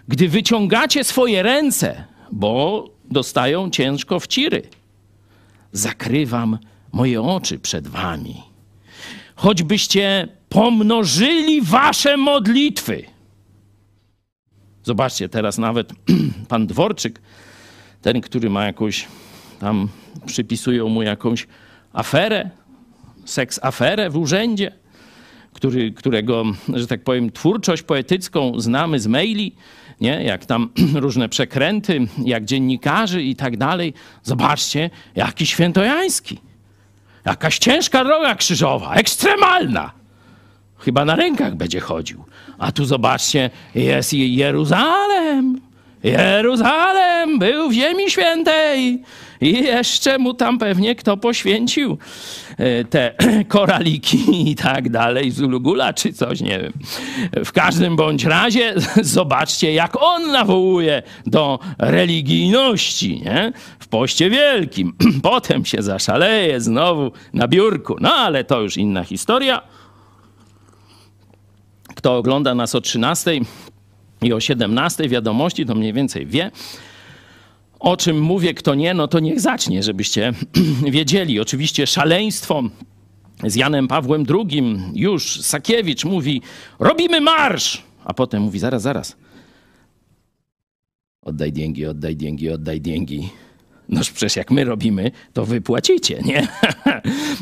Gdy wyciągacie swoje ręce, bo dostają ciężko w ciry, zakrywam moje oczy przed wami. Choćbyście pomnożyli wasze modlitwy, Zobaczcie, teraz nawet pan Dworczyk, ten, który ma jakąś, tam przypisują mu jakąś aferę, seks aferę w urzędzie, który, którego, że tak powiem, twórczość poetycką znamy z maili, nie? jak tam różne przekręty, jak dziennikarzy i tak dalej. Zobaczcie, jaki świętojański. Jakaś ciężka droga krzyżowa, ekstremalna. Chyba na rękach będzie chodził. A tu zobaczcie, jest Jeruzalem. Jeruzalem był w ziemi świętej. I jeszcze mu tam pewnie kto poświęcił e, te koraliki i tak dalej, Zulugula czy coś, nie wiem. W każdym bądź razie zobaczcie, jak on nawołuje do religijności, nie? W poście wielkim. Potem się zaszaleje znowu na biurku. No ale to już inna historia. Kto ogląda nas o 13 i o 17 wiadomości, to mniej więcej wie, o czym mówię, kto nie, no to niech zacznie, żebyście wiedzieli. Oczywiście szaleństwo z Janem Pawłem II, już Sakiewicz mówi, robimy marsz, a potem mówi, zaraz, zaraz, oddaj dzięki, oddaj dzięki, oddaj dzięki. Noż przecież jak my robimy, to wy płacicie, nie?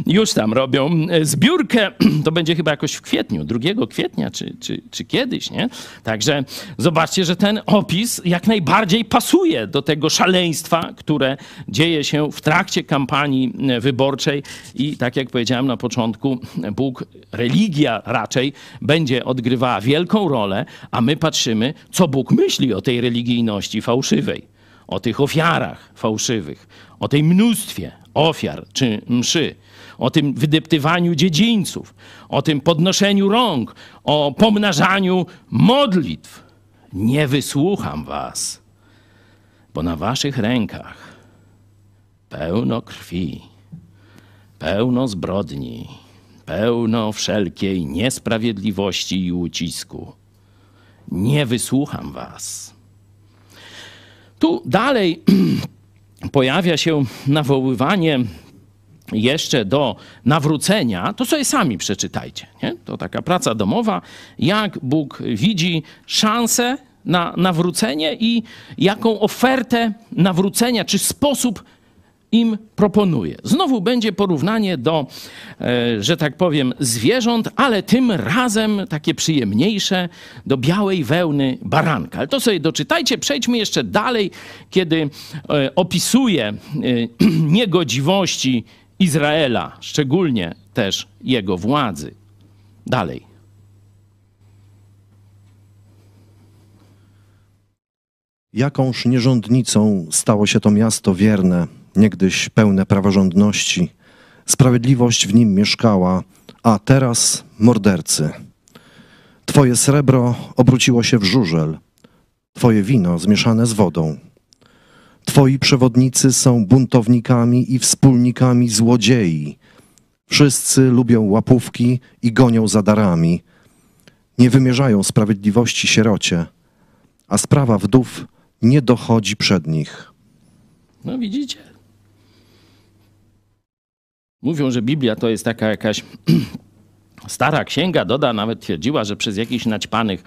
Już tam robią e, zbiórkę, to będzie chyba jakoś w kwietniu, 2 kwietnia, czy, czy, czy kiedyś, nie? Także zobaczcie, że ten opis jak najbardziej pasuje do tego szaleństwa, które dzieje się w trakcie kampanii e, wyborczej i tak jak powiedziałem na początku, Bóg, religia raczej będzie odgrywała wielką rolę, a my patrzymy, co Bóg myśli o tej religijności fałszywej o tych ofiarach fałszywych, o tej mnóstwie ofiar czy mszy, o tym wydeptywaniu dziedzińców, o tym podnoszeniu rąk, o pomnażaniu modlitw. Nie wysłucham was, bo na waszych rękach pełno krwi, pełno zbrodni, pełno wszelkiej niesprawiedliwości i ucisku. Nie wysłucham was. Tu dalej pojawia się nawoływanie jeszcze do nawrócenia, to sobie sami przeczytajcie. Nie? To taka praca domowa, jak Bóg widzi szansę na nawrócenie i jaką ofertę nawrócenia, czy sposób im proponuje. Znowu będzie porównanie do, e, że tak powiem, zwierząt, ale tym razem takie przyjemniejsze, do białej wełny baranka. Ale to sobie doczytajcie, przejdźmy jeszcze dalej, kiedy e, opisuje e, niegodziwości Izraela, szczególnie też jego władzy. Dalej. Jakąż nierządnicą stało się to miasto wierne, niegdyś pełne praworządności. Sprawiedliwość w nim mieszkała, a teraz mordercy. Twoje srebro obróciło się w żużel, Twoje wino zmieszane z wodą. Twoi przewodnicy są buntownikami i wspólnikami złodziei. Wszyscy lubią łapówki i gonią za darami. Nie wymierzają sprawiedliwości sierocie, a sprawa wdów nie dochodzi przed nich. No widzicie? Mówią, że Biblia to jest taka jakaś stara księga. Doda nawet twierdziła, że przez jakichś naćpanych,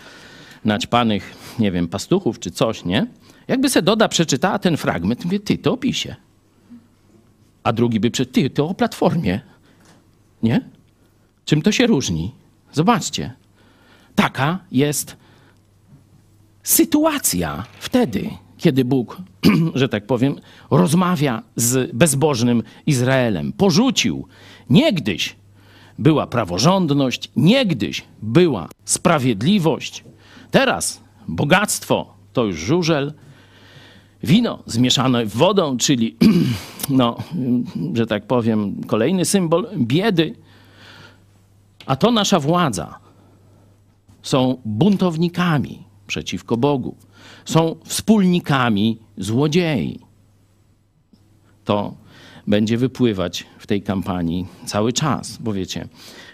naćpanych, nie wiem, pastuchów czy coś, nie? Jakby se Doda przeczytała ten fragment, mówię, ty, to opisie. A drugi by przeczytał, ty, to o platformie. Nie? Czym to się różni? Zobaczcie. Taka jest sytuacja wtedy, kiedy Bóg, że tak powiem, rozmawia z bezbożnym Izraelem. Porzucił. Niegdyś była praworządność, niegdyś była sprawiedliwość. Teraz bogactwo to już żużel, wino zmieszane wodą, czyli, no, że tak powiem, kolejny symbol biedy. A to nasza władza. Są buntownikami przeciwko Bogu są wspólnikami złodziei. To będzie wypływać w tej kampanii cały czas, bo wiecie,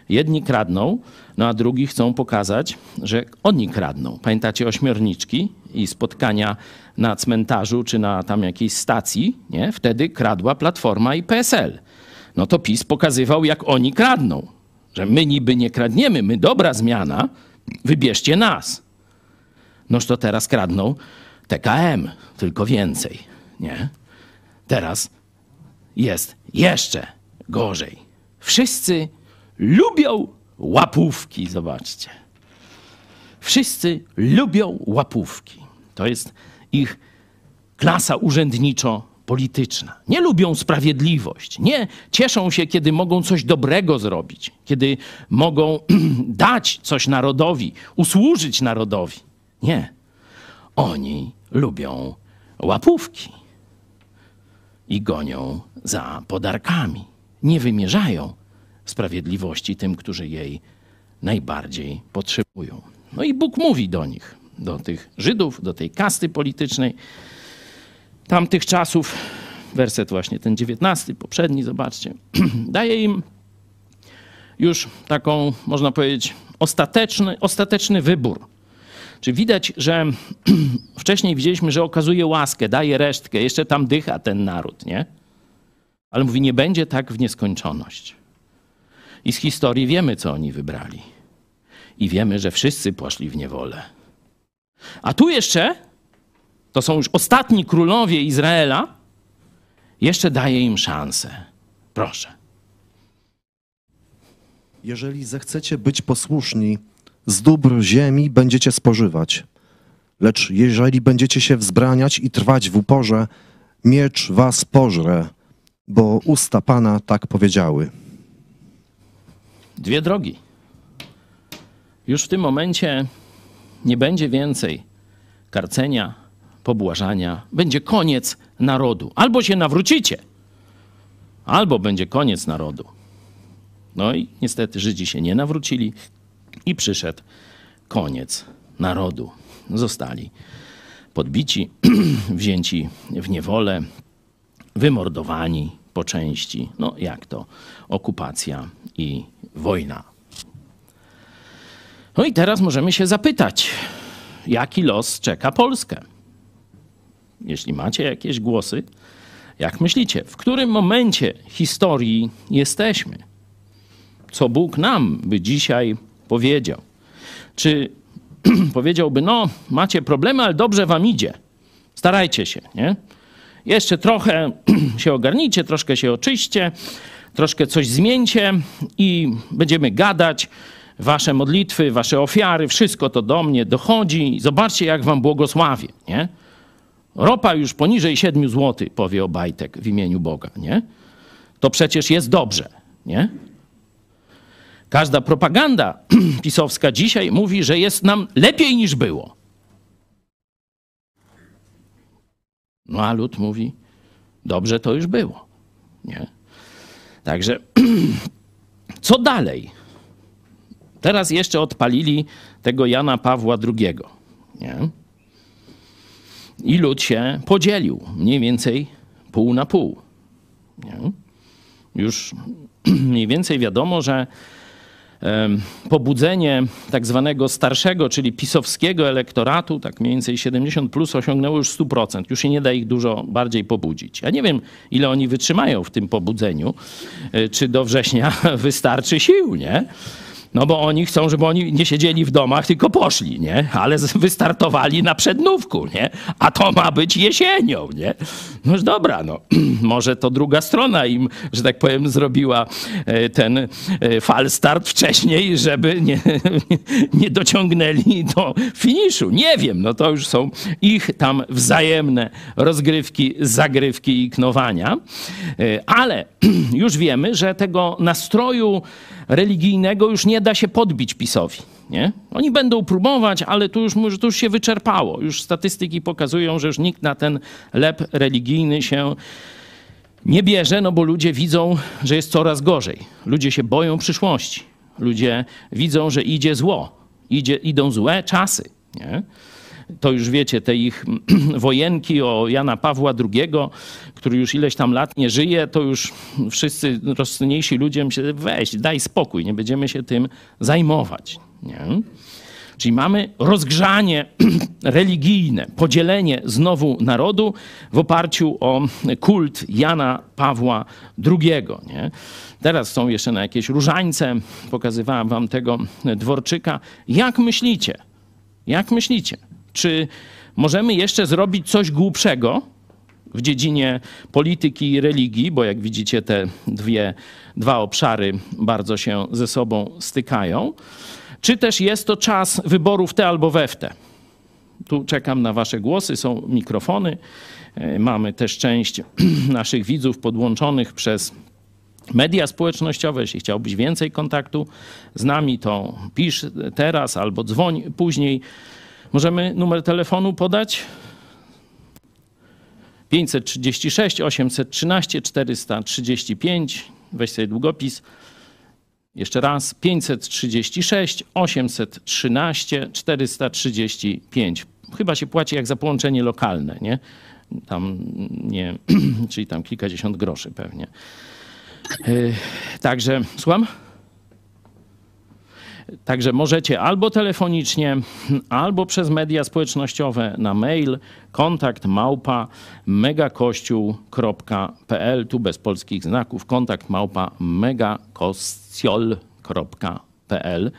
jedni kradną, no a drugi chcą pokazać, że oni kradną. Pamiętacie ośmiorniczki i spotkania na cmentarzu czy na tam jakiejś stacji, nie? Wtedy kradła Platforma i PSL. No to PiS pokazywał, jak oni kradną. Że my niby nie kradniemy, my dobra zmiana, wybierzcie nas. Noż to teraz kradną TKM, tylko więcej, nie? Teraz jest jeszcze gorzej. Wszyscy lubią łapówki, zobaczcie. Wszyscy lubią łapówki. To jest ich klasa urzędniczo-polityczna. Nie lubią sprawiedliwość. Nie cieszą się, kiedy mogą coś dobrego zrobić, kiedy mogą dać coś narodowi, usłużyć narodowi. Nie. Oni lubią łapówki i gonią za podarkami. Nie wymierzają sprawiedliwości tym, którzy jej najbardziej potrzebują. No i Bóg mówi do nich, do tych Żydów, do tej kasty politycznej tamtych czasów, werset właśnie ten dziewiętnasty, poprzedni, zobaczcie, daje im już taką, można powiedzieć, ostateczny, ostateczny wybór. Czy widać, że wcześniej widzieliśmy, że okazuje łaskę, daje resztkę, jeszcze tam dycha ten naród, nie? Ale mówi, nie będzie tak w nieskończoność. I z historii wiemy, co oni wybrali. I wiemy, że wszyscy poszli w niewolę. A tu jeszcze, to są już ostatni królowie Izraela, jeszcze daje im szansę. Proszę. Jeżeli zechcecie być posłuszni, z dóbr ziemi będziecie spożywać. Lecz jeżeli będziecie się wzbraniać i trwać w uporze, miecz was pożre, bo usta Pana tak powiedziały. Dwie drogi. Już w tym momencie nie będzie więcej karcenia, pobłażania. Będzie koniec narodu. Albo się nawrócicie, albo będzie koniec narodu. No i niestety Żydzi się nie nawrócili i przyszedł koniec narodu. Zostali podbici, wzięci w niewolę, wymordowani po części. No jak to? Okupacja i wojna. No i teraz możemy się zapytać, jaki los czeka Polskę? Jeśli macie jakieś głosy, jak myślicie, w którym momencie historii jesteśmy? Co Bóg nam by dzisiaj powiedział? Czy powiedziałby, no, macie problemy, ale dobrze wam idzie. Starajcie się, nie? Jeszcze trochę się ogarnijcie, troszkę się oczyście, troszkę coś zmieńcie i będziemy gadać. Wasze modlitwy, wasze ofiary, wszystko to do mnie dochodzi. Zobaczcie, jak wam błogosławię, nie? Ropa już poniżej 7 zł, powie Obajtek w imieniu Boga, nie? To przecież jest dobrze, nie? Każda propaganda pisowska dzisiaj mówi, że jest nam lepiej niż było. No a lud mówi, dobrze to już było. Nie? Także co dalej? Teraz jeszcze odpalili tego Jana Pawła II. Nie? I lud się podzielił mniej więcej pół na pół. Nie? Już mniej więcej wiadomo, że pobudzenie tak zwanego starszego, czyli pisowskiego elektoratu, tak mniej więcej 70 plus osiągnęło już 100%. Już się nie da ich dużo bardziej pobudzić. Ja nie wiem, ile oni wytrzymają w tym pobudzeniu, e, czy do września wystarczy sił, nie? No bo oni chcą, żeby oni nie siedzieli w domach, tylko poszli, nie? Ale wystartowali na przednówku, nie? A to ma być jesienią, nie? No dobra, no. Może to druga strona im, że tak powiem, zrobiła e, ten e, fal start wcześniej, żeby nie, nie dociągnęli do finiszu. Nie wiem, no to już są ich tam wzajemne rozgrywki, zagrywki i knowania. E, ale już wiemy, że tego nastroju religijnego już nie da się podbić PiSowi. Nie? Oni będą próbować, ale tu już, to już się wyczerpało. Już statystyki pokazują, że już nikt na ten lep religijny się nie bierze, no bo ludzie widzą, że jest coraz gorzej. Ludzie się boją przyszłości. Ludzie widzą, że idzie zło, idzie, idą złe czasy. Nie? To już wiecie, te ich wojenki o Jana Pawła II, który już ileś tam lat nie żyje, to już wszyscy rozsądniejsi ludzie myślą, weź, daj spokój, nie będziemy się tym zajmować. Nie? Czyli mamy rozgrzanie religijne, podzielenie znowu narodu w oparciu o kult Jana Pawła II. Nie? Teraz są jeszcze na jakieś różańce, pokazywałem wam tego dworczyka. Jak myślicie? Jak myślicie? Czy możemy jeszcze zrobić coś głupszego w dziedzinie polityki i religii, bo jak widzicie, te dwie, dwa obszary bardzo się ze sobą stykają? Czy też jest to czas wyborów te albo we w te? Tu czekam na Wasze głosy, są mikrofony. E, mamy też część naszych widzów podłączonych przez media społecznościowe. Jeśli chciałbyś więcej kontaktu z nami, to pisz teraz albo dzwoń później. Możemy numer telefonu podać? 536 813 435. Weź sobie długopis. Jeszcze raz 536 813 435. Chyba się płaci jak za połączenie lokalne, nie? Tam nie, czyli tam kilkadziesiąt groszy pewnie. Yy, Także, słucham? Także możecie albo telefonicznie, albo przez media społecznościowe na mail kontakt małpa megakościół.pl tu bez polskich znaków. Kontakt małpa megakościol.pl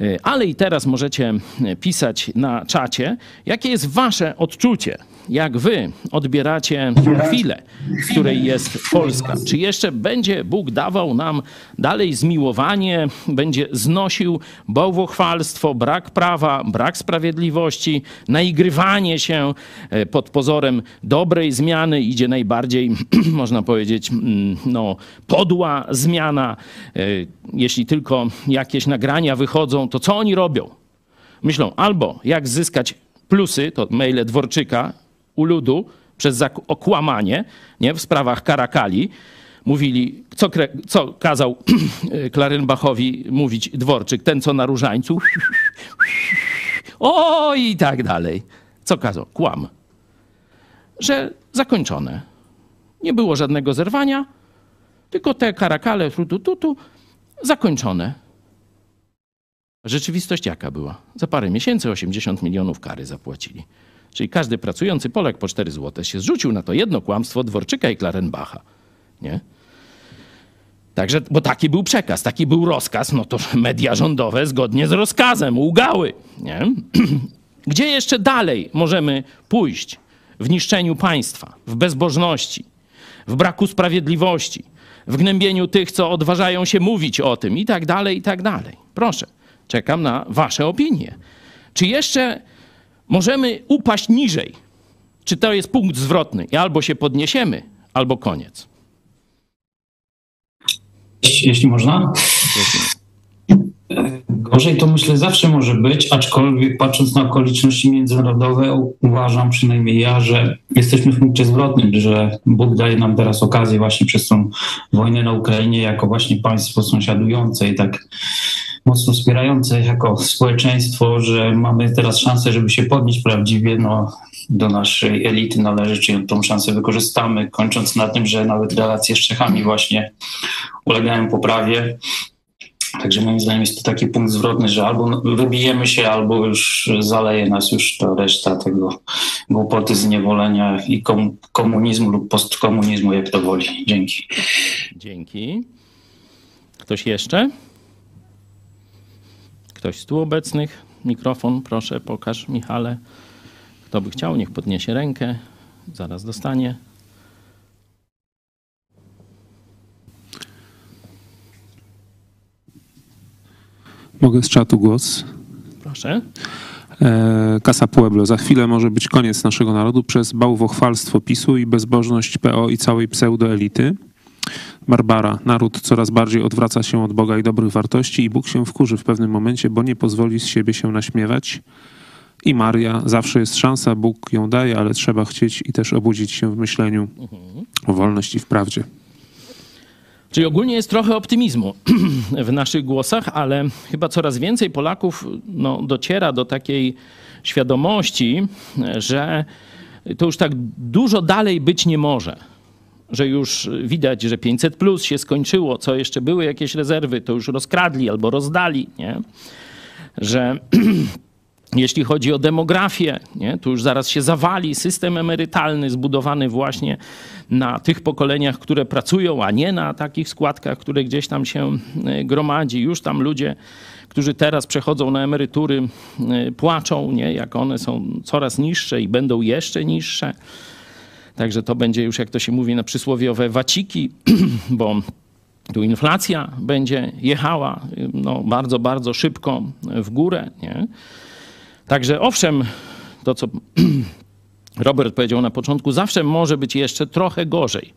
Y, ale i teraz możecie pisać na czacie, jakie jest wasze odczucie, jak wy odbieracie chwilę, w której jest Polska. Czy jeszcze będzie Bóg dawał nam dalej zmiłowanie, będzie znosił bałwochwalstwo, brak prawa, brak sprawiedliwości, naigrywanie się e, pod pozorem dobrej zmiany idzie najbardziej, można powiedzieć, mm, no, podła zmiana. E, Jeśli tylko jakieś nagrania wychodzą, to co oni robią? Myślą albo jak zyskać plusy, to maile Dworczyka u ludu przez okłamanie nie, w sprawach Karakali. Mówili, co, co kazał Klarynbachowi mówić Dworczyk, ten co na różańcu. O i tak dalej. Co kazał? Kłam. Że zakończone. Nie było żadnego zerwania, tylko te karakale, tu, tu, tu, zakończone. Rzeczywistość jaka była? Za parę miesięcy 80 milionów kary zapłacili. Czyli każdy pracujący Polak po 4 zł się zrzucił na to jedno kłamstwo Dworczyka i Klarenbacha. Nie? Także, bo taki był przekaz, taki był rozkaz, no to media rządowe zgodnie z rozkazem ugały. Nie? Gdzie jeszcze dalej możemy pójść w niszczeniu państwa, w bezbożności, w braku sprawiedliwości, w gnębieniu tych, co odważają się mówić o tym i tak dalej, i tak dalej. Proszę, czekam na wasze opinie. Czy jeszcze możemy upaść niżej? Czy to jest punkt zwrotny i albo się podniesiemy, albo koniec? jeśli można. Gorzej to myślę zawsze może być, aczkolwiek patrząc na okoliczności międzynarodowe, uważam przynajmniej ja, że jesteśmy w punkcie zwrotnym, że Bóg daje nam teraz okazję właśnie przez tą wojnę na Ukrainie jako właśnie państwo sąsiadujące i tak mocno wspierające jako społeczeństwo, że mamy teraz szansę, żeby się podnieść prawdziwie no, do naszej elity należy, czy tą szansę wykorzystamy, kończąc na tym, że nawet relacje z Czechami właśnie ulegają poprawie. Także moim zdaniem jest to taki punkt zwrotny, że albo wybijemy się, albo już zaleje nas już to reszta tego głupoty, zniewolenia i kom- komunizmu lub postkomunizmu, jak to woli. Dzięki. Dzięki. Ktoś jeszcze? Ktoś z tu obecnych? Mikrofon, proszę, pokaż Michale. Kto by chciał, niech podniesie rękę. Zaraz dostanie. Mogę z czatu głos. Proszę. E, Casa Pueblo. Za chwilę może być koniec naszego narodu przez bałwochwalstwo PiSu i bezbożność PO i całej pseudoelity. Barbara. Naród coraz bardziej odwraca się od Boga i dobrych wartości i Bóg się wkurzy w pewnym momencie, bo nie pozwoli z siebie się naśmiewać. I Maria. Zawsze jest szansa, Bóg ją daje, ale trzeba chcieć i też obudzić się w myśleniu o wolności w prawdzie. Czyli ogólnie jest trochę optymizmu w naszych głosach, ale chyba coraz więcej Polaków no, dociera do takiej świadomości, że to już tak dużo dalej być nie może. Że już widać, że 500 plus się skończyło, co jeszcze były jakieś rezerwy, to już rozkradli albo rozdali, nie? Że jeśli chodzi o demografię, nie, to już zaraz się zawali system emerytalny zbudowany właśnie na tych pokoleniach, które pracują, a nie na takich składkach, które gdzieś tam się e, gromadzi. Już tam ludzie, którzy teraz przechodzą na emerytury, e, płaczą, nie, jak one są coraz niższe i będą jeszcze niższe. Także to będzie już, jak to się mówi, na przysłowiowe waciki, bo tu inflacja będzie jechała no, bardzo, bardzo szybko w górę. Nie? Także owszem, to co Robert powiedział na początku, zawsze może być jeszcze trochę gorzej,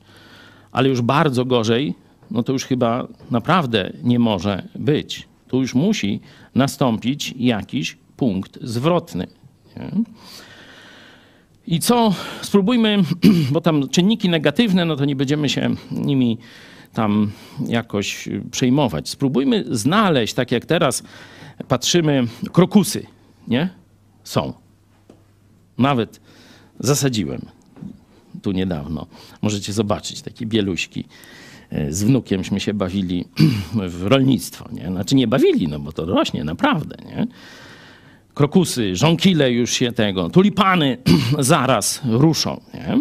ale już bardzo gorzej, no to już chyba naprawdę nie może być. Tu już musi nastąpić jakiś punkt zwrotny. Nie? I co? Spróbujmy, bo tam czynniki negatywne, no to nie będziemy się nimi tam jakoś przejmować. Spróbujmy znaleźć, tak jak teraz patrzymy, krokusy, nie? Są. Nawet zasadziłem tu niedawno. Możecie zobaczyć takie bieluśki. Z wnukiemśmy się bawili w rolnictwo, nie? Znaczy nie bawili, no bo to rośnie naprawdę, nie? Krokusy, żonkile już się tego, tulipany zaraz ruszą. Nie?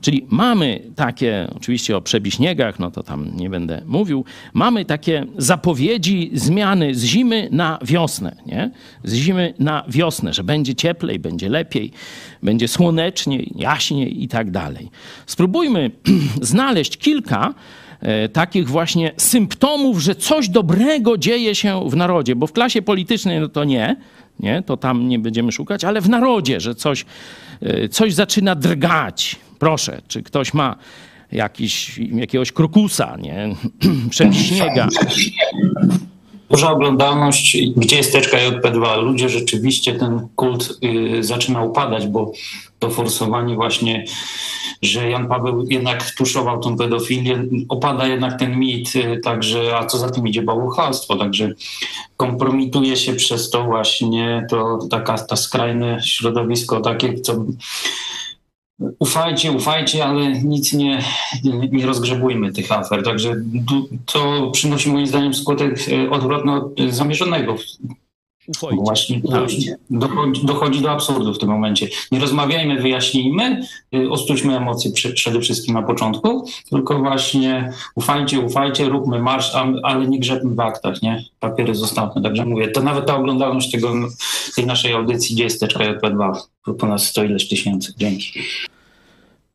Czyli mamy takie, oczywiście o przebiśniegach, no to tam nie będę mówił, mamy takie zapowiedzi zmiany z zimy na wiosnę. Nie? Z zimy na wiosnę, że będzie cieplej, będzie lepiej, będzie słoneczniej, jaśniej i tak dalej. Spróbujmy znaleźć kilka e, takich właśnie symptomów, że coś dobrego dzieje się w narodzie, bo w klasie politycznej no to nie, nie? to tam nie będziemy szukać, ale w narodzie, że coś, e, coś zaczyna drgać. Proszę, czy ktoś ma jakiś, jakiegoś krokusa, nie? śniega. Duża oglądalność, gdzie jest teczka JP2. Ludzie rzeczywiście ten kult y, zaczyna upadać, bo to forsowanie właśnie, że Jan Paweł jednak tuszował tą pedofilię, opada jednak ten mit, y, także, a co za tym idzie bałwochwalstwo, także kompromituje się przez to właśnie to taka ta skrajne środowisko takie, co ufajcie, ufajcie, ale nic nie, nie rozgrzebujmy tych afer. Także to przynosi moim zdaniem skutek y, odwrotny od zamierzonego Ufojcie. Właśnie dochodzi, dochodzi, do absurdu w tym momencie. Nie rozmawiajmy, wyjaśnijmy, y, ostudźmy emocje przede wszystkim na początku, tylko właśnie ufajcie, ufajcie, róbmy marsz, ale nie grzebmy w aktach, nie? Papiery zostawmy. Także mówię, to nawet ta oglądalność tego, tej naszej audycji, gdzie jest teczka JP2, ponad 100 ileś tysięcy. Dzięki.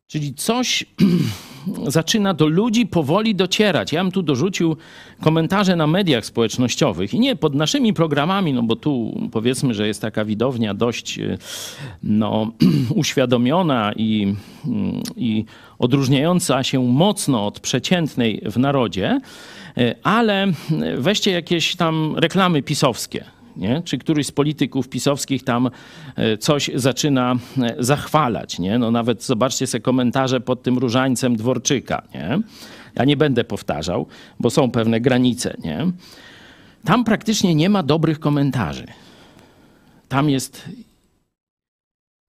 Czyli coś zaczyna do ludzi powoli docierać. Ja bym tu dorzucił komentarze na mediach społecznościowych i nie pod naszymi programami, no bo tu powiedzmy, że jest taka widownia dość e, no, uświadomiona i, mm, i odróżniająca się mocno od przeciętnej w narodzie, e, ale weźcie jakieś tam reklamy pisowskie nie? czy któryś z polityków pisowskich tam e, coś zaczyna e, zachwalać. Nie? No nawet zobaczcie sobie komentarze pod tym różańcem Dworczyka. Nie? Ja nie będę powtarzał, bo są pewne granice. Nie? Tam praktycznie nie ma dobrych komentarzy. Tam jest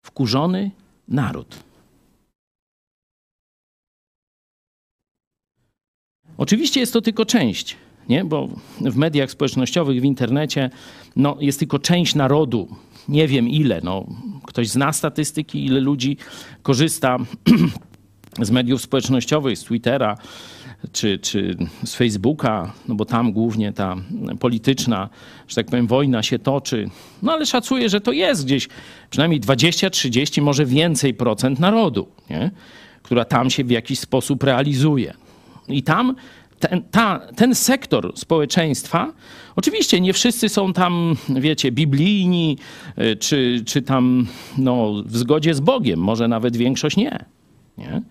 wkurzony naród. Oczywiście jest to tylko część nie? bo w mediach społecznościowych, w internecie no, jest tylko część narodu, nie wiem ile. No, ktoś zna statystyki, ile ludzi korzysta z mediów społecznościowych, z Twittera czy, czy z Facebooka, no bo tam głównie ta polityczna, że tak powiem, wojna się toczy. No ale szacuję, że to jest gdzieś przynajmniej 20, 30, może więcej procent narodu, nie? która tam się w jakiś sposób realizuje. I tam ten, ta, ten sektor społeczeństwa, oczywiście nie wszyscy są tam, wiecie, biblijni, y, czy, czy tam no, w zgodzie z Bogiem, może nawet większość nie. nie?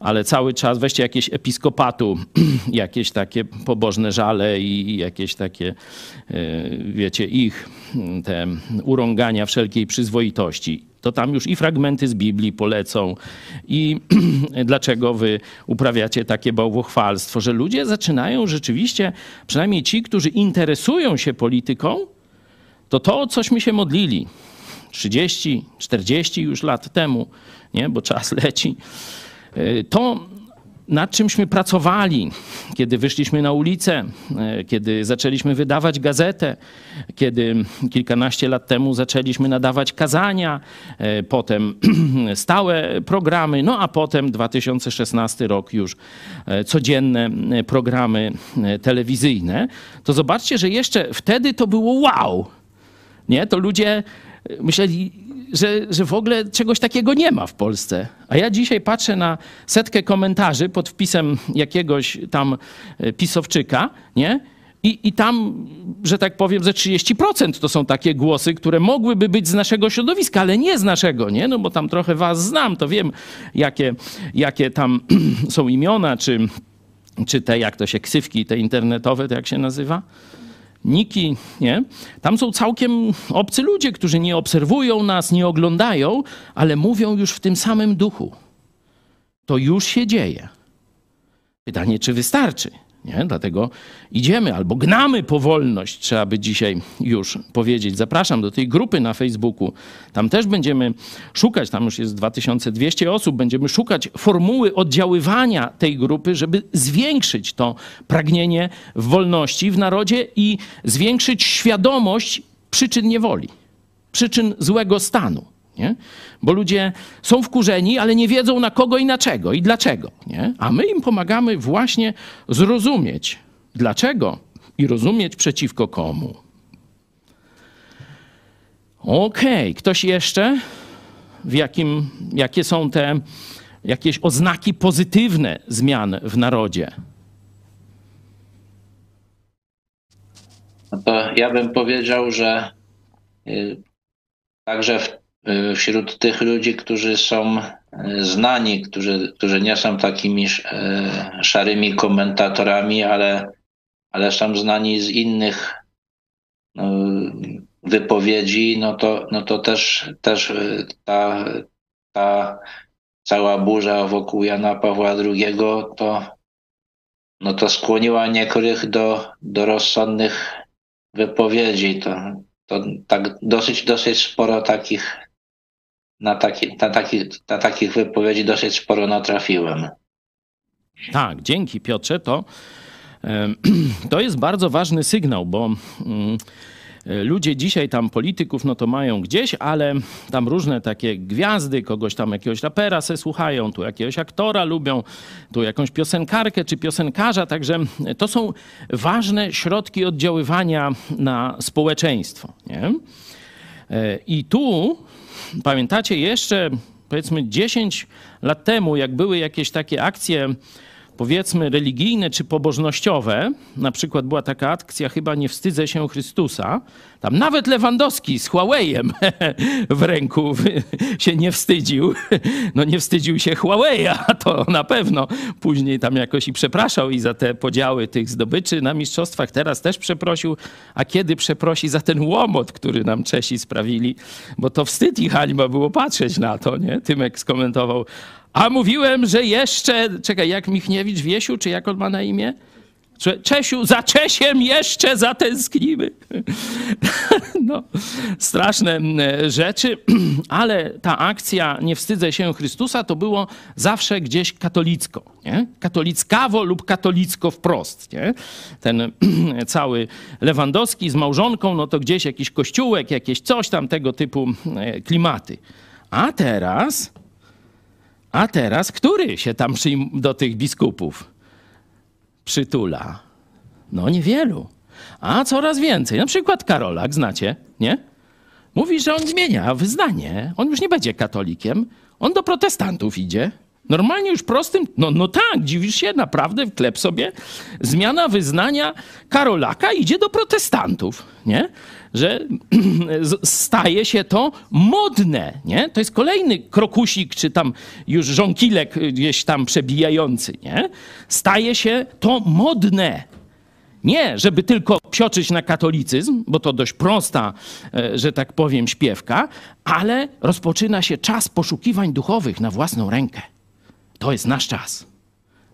ale cały czas weźcie jakieś episkopatu, jakieś takie pobożne żale i jakieś takie, y, wiecie, ich te urągania wszelkiej przyzwoitości to tam już i fragmenty z Biblii polecą. I dlaczego wy uprawiacie takie bałwochwalstwo, że ludzie zaczynają rzeczywiście, przynajmniej ci, którzy interesują się polityką, to to, cośmy się modlili 30, 40 już lat temu, nie? bo czas leci, y, to nad czymśmy pracowali, kiedy wyszliśmy na ulicę, e, kiedy zaczęliśmy wydawać gazetę, kiedy kilkanaście lat temu zaczęliśmy nadawać kazania, e, potem stałe programy, no a potem 2016 rok już e, codzienne programy telewizyjne, to zobaczcie, że jeszcze wtedy to było wow. Nie? To ludzie myśleli, że, że w ogóle czegoś takiego nie ma w Polsce. A ja dzisiaj patrzę na setkę komentarzy pod wpisem jakiegoś tam e, pisowczyka, nie? I, I tam, że tak powiem, ze 30% to są takie głosy, które mogłyby być z naszego środowiska, ale nie z naszego, nie? No bo tam trochę was znam, to wiem, jakie, jakie tam są imiona, czy, czy te, jak to się, ksywki, te internetowe, to jak się nazywa? Niki, nie? Tam są całkiem obcy ludzie, którzy nie obserwują nas, nie oglądają, ale mówią już w tym samym duchu. To już się dzieje. Pytanie, czy wystarczy? Nie? Dlatego idziemy albo gnamy powolność, trzeba by dzisiaj już powiedzieć. Zapraszam do tej grupy na Facebooku. Tam też będziemy szukać, tam już jest 2200 osób, będziemy szukać formuły oddziaływania tej grupy, żeby zwiększyć to pragnienie wolności w narodzie i zwiększyć świadomość przyczyn niewoli, przyczyn złego stanu. Nie? Bo ludzie są wkurzeni, ale nie wiedzą na kogo i na czego i dlaczego. Nie? A my im pomagamy właśnie zrozumieć dlaczego i rozumieć przeciwko komu. Okej, okay. ktoś jeszcze? W jakim, jakie są te jakieś oznaki pozytywne zmian w narodzie? No to ja bym powiedział, że y, także w wśród tych ludzi, którzy są y, znani, którzy, którzy nie są takimi y, szarymi komentatorami, ale, ale są znani z innych no, wypowiedzi, no to, no to też, też ta, ta cała burza wokół Jana Pawła II to, no to skłoniła niektórych do, do rozsądnych wypowiedzi. To, to tak dosyć, dosyć sporo takich na, taki, na, taki, na takich wypowiedzi dosyć sporo natrafiłem. Tak, dzięki Piotrze. To, to jest bardzo ważny sygnał, bo mm, ludzie dzisiaj tam polityków no to mają gdzieś, ale tam różne takie gwiazdy, kogoś tam jakiegoś rapera se słuchają, tu jakiegoś aktora lubią, tu jakąś piosenkarkę czy piosenkarza, także to są ważne środki oddziaływania na społeczeństwo. Nie? E, I tu pamiętacie jeszcze powiedzmy 10 lat temu, jak były jakieś takie akcje powiedzmy religijne czy pobożnościowe, na przykład była taka akcja chyba Nie wstydzę się Chrystusa, tam nawet Lewandowski z Huawei'em w ręku się nie wstydził. No nie wstydził się Huawei'a, to na pewno. Później tam jakoś i przepraszał i za te podziały tych zdobyczy na mistrzostwach. Teraz też przeprosił. A kiedy przeprosi za ten łomot, który nam Czesi sprawili? Bo to wstyd i hańba było patrzeć na to, nie? Tymek skomentował. A mówiłem, że jeszcze... Czekaj, jak Michniewicz Wiesiu, czy jak on ma na imię? Czesiu, za Czesiem jeszcze zatęsknimy. No, straszne rzeczy, ale ta akcja Nie wstydzę się Chrystusa to było zawsze gdzieś katolicko. Nie? Katolickawo lub katolicko wprost. Nie? Ten cały Lewandowski z małżonką, no to gdzieś jakiś kościółek, jakieś coś tam tego typu klimaty. A teraz, a teraz, który się tam do tych biskupów? przytula? No niewielu. A coraz więcej. Na przykład Karolak, znacie, nie? Mówi, że on zmienia wyznanie. On już nie będzie katolikiem. On do protestantów idzie. Normalnie już prostym, no, no tak, dziwisz się, naprawdę, wklep sobie. Zmiana wyznania Karolaka idzie do protestantów, nie? Że staje się to modne, nie? To jest kolejny krokusik, czy tam już żonkilek gdzieś tam przebijający, nie? Staje się to modne. Nie, żeby tylko psioczyć na katolicyzm, bo to dość prosta, e, że tak powiem, śpiewka, ale rozpoczyna się czas poszukiwań duchowych na własną rękę. To jest nasz czas.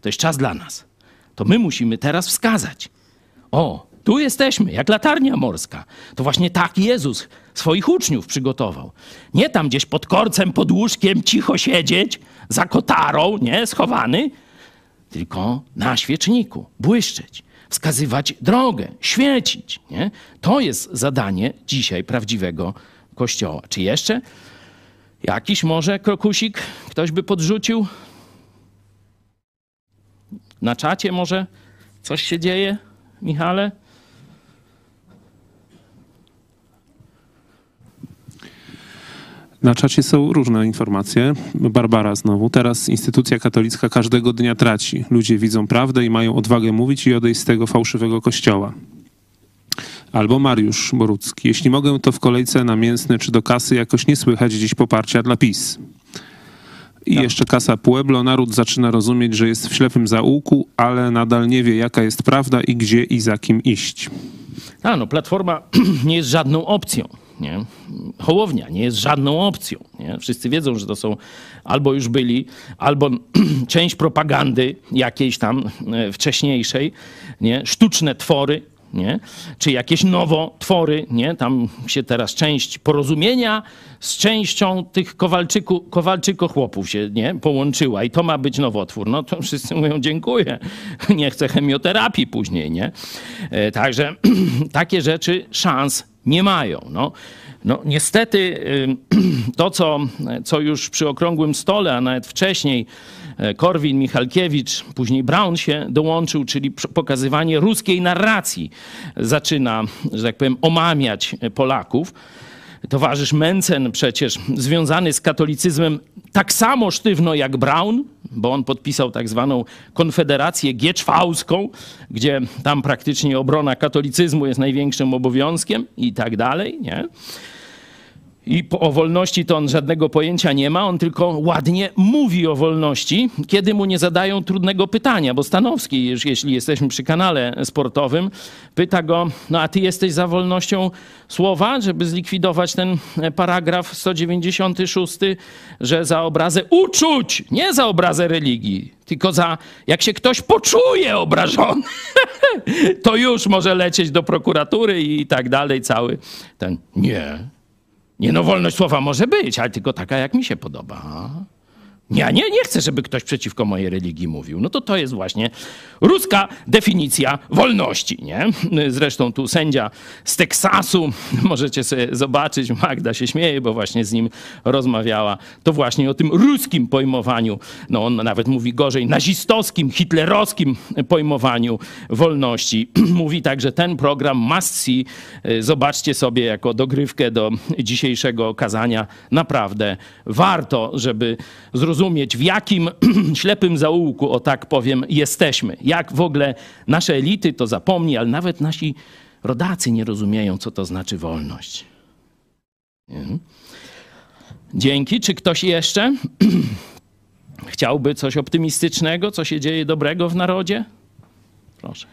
To jest czas dla nas. To my musimy teraz wskazać. O, tu jesteśmy, jak latarnia morska. To właśnie tak Jezus swoich uczniów przygotował. Nie tam gdzieś pod korcem, pod łóżkiem cicho siedzieć, za kotarą, nie, schowany, tylko na świeczniku, błyszczeć, wskazywać drogę, świecić. Nie? To jest zadanie dzisiaj prawdziwego Kościoła. Czy jeszcze jakiś może krokusik ktoś by podrzucił? Na czacie może coś się dzieje, Michale? Na czacie są różne informacje. Barbara znowu. Teraz instytucja katolicka każdego dnia traci. Ludzie widzą prawdę i mają odwagę mówić i odejść z tego fałszywego kościoła. Albo Mariusz Borucki. Jeśli mogę, to w kolejce na mięsne czy do kasy jakoś nie słychać dziś poparcia dla PiS. I tak. jeszcze Kasa Pueblo. Naród zaczyna rozumieć, że jest w ślepym zaułku, ale nadal nie wie, jaka jest prawda i gdzie i za kim iść. A no, Platforma nie jest żadną opcją. Nie? Hołownia nie jest żadną opcją. Nie? Wszyscy wiedzą, że to są albo już byli, albo część propagandy jakiejś tam e, wcześniejszej, nie? sztuczne twory, nie? czy jakieś nowotwory. Nie? Tam się teraz część porozumienia z częścią tych Kowalczyku, Kowalczyko-chłopów się nie? połączyła i to ma być nowotwór. No to wszyscy mówią dziękuję, nie chcę chemioterapii później. Nie? E, Także takie rzeczy szans nie mają. No, no niestety y, to, co, co już przy okrągłym stole, a nawet wcześniej e, Korwin, Michalkiewicz, później Brown się dołączył, czyli pokazywanie ruskiej narracji zaczyna, że tak powiem, omamiać Polaków. Towarzysz Mencen przecież związany z katolicyzmem tak samo sztywno jak Brown, bo on podpisał tak zwaną konfederację gieczwałską, gdzie tam praktycznie obrona katolicyzmu jest największym obowiązkiem i tak dalej, nie? I o wolności to on żadnego pojęcia nie ma, on tylko ładnie mówi o wolności, kiedy mu nie zadają trudnego pytania, bo Stanowski, jeśli jesteśmy przy kanale sportowym, pyta go, no a ty jesteś za wolnością słowa, żeby zlikwidować ten e, paragraf 196, że za obrazę uczuć, nie za obrazę religii, tylko za, jak się ktoś poczuje obrażony, to już może lecieć do prokuratury i tak dalej, cały ten, nie, nie no, wolność słowa może być, ale tylko taka, jak mi się podoba. Ja nie, nie chcę, żeby ktoś przeciwko mojej religii mówił. No to to jest właśnie ruska definicja wolności, nie? Zresztą tu sędzia z Teksasu, możecie sobie zobaczyć, Magda się śmieje, bo właśnie z nim rozmawiała, to właśnie o tym ruskim pojmowaniu, no on nawet mówi gorzej, nazistowskim, hitlerowskim pojmowaniu wolności. mówi tak, że ten program must see, y, zobaczcie sobie jako dogrywkę do dzisiejszego kazania, naprawdę warto, żeby zrozumieć, w jakim ślepym zaułku, o tak powiem, jesteśmy. Jak w ogóle nasze elity to zapomni, ale nawet nasi rodacy nie rozumieją, co to znaczy wolność. Nie? Dzięki. Czy ktoś jeszcze chciałby coś optymistycznego, co się dzieje dobrego w narodzie? Proszę.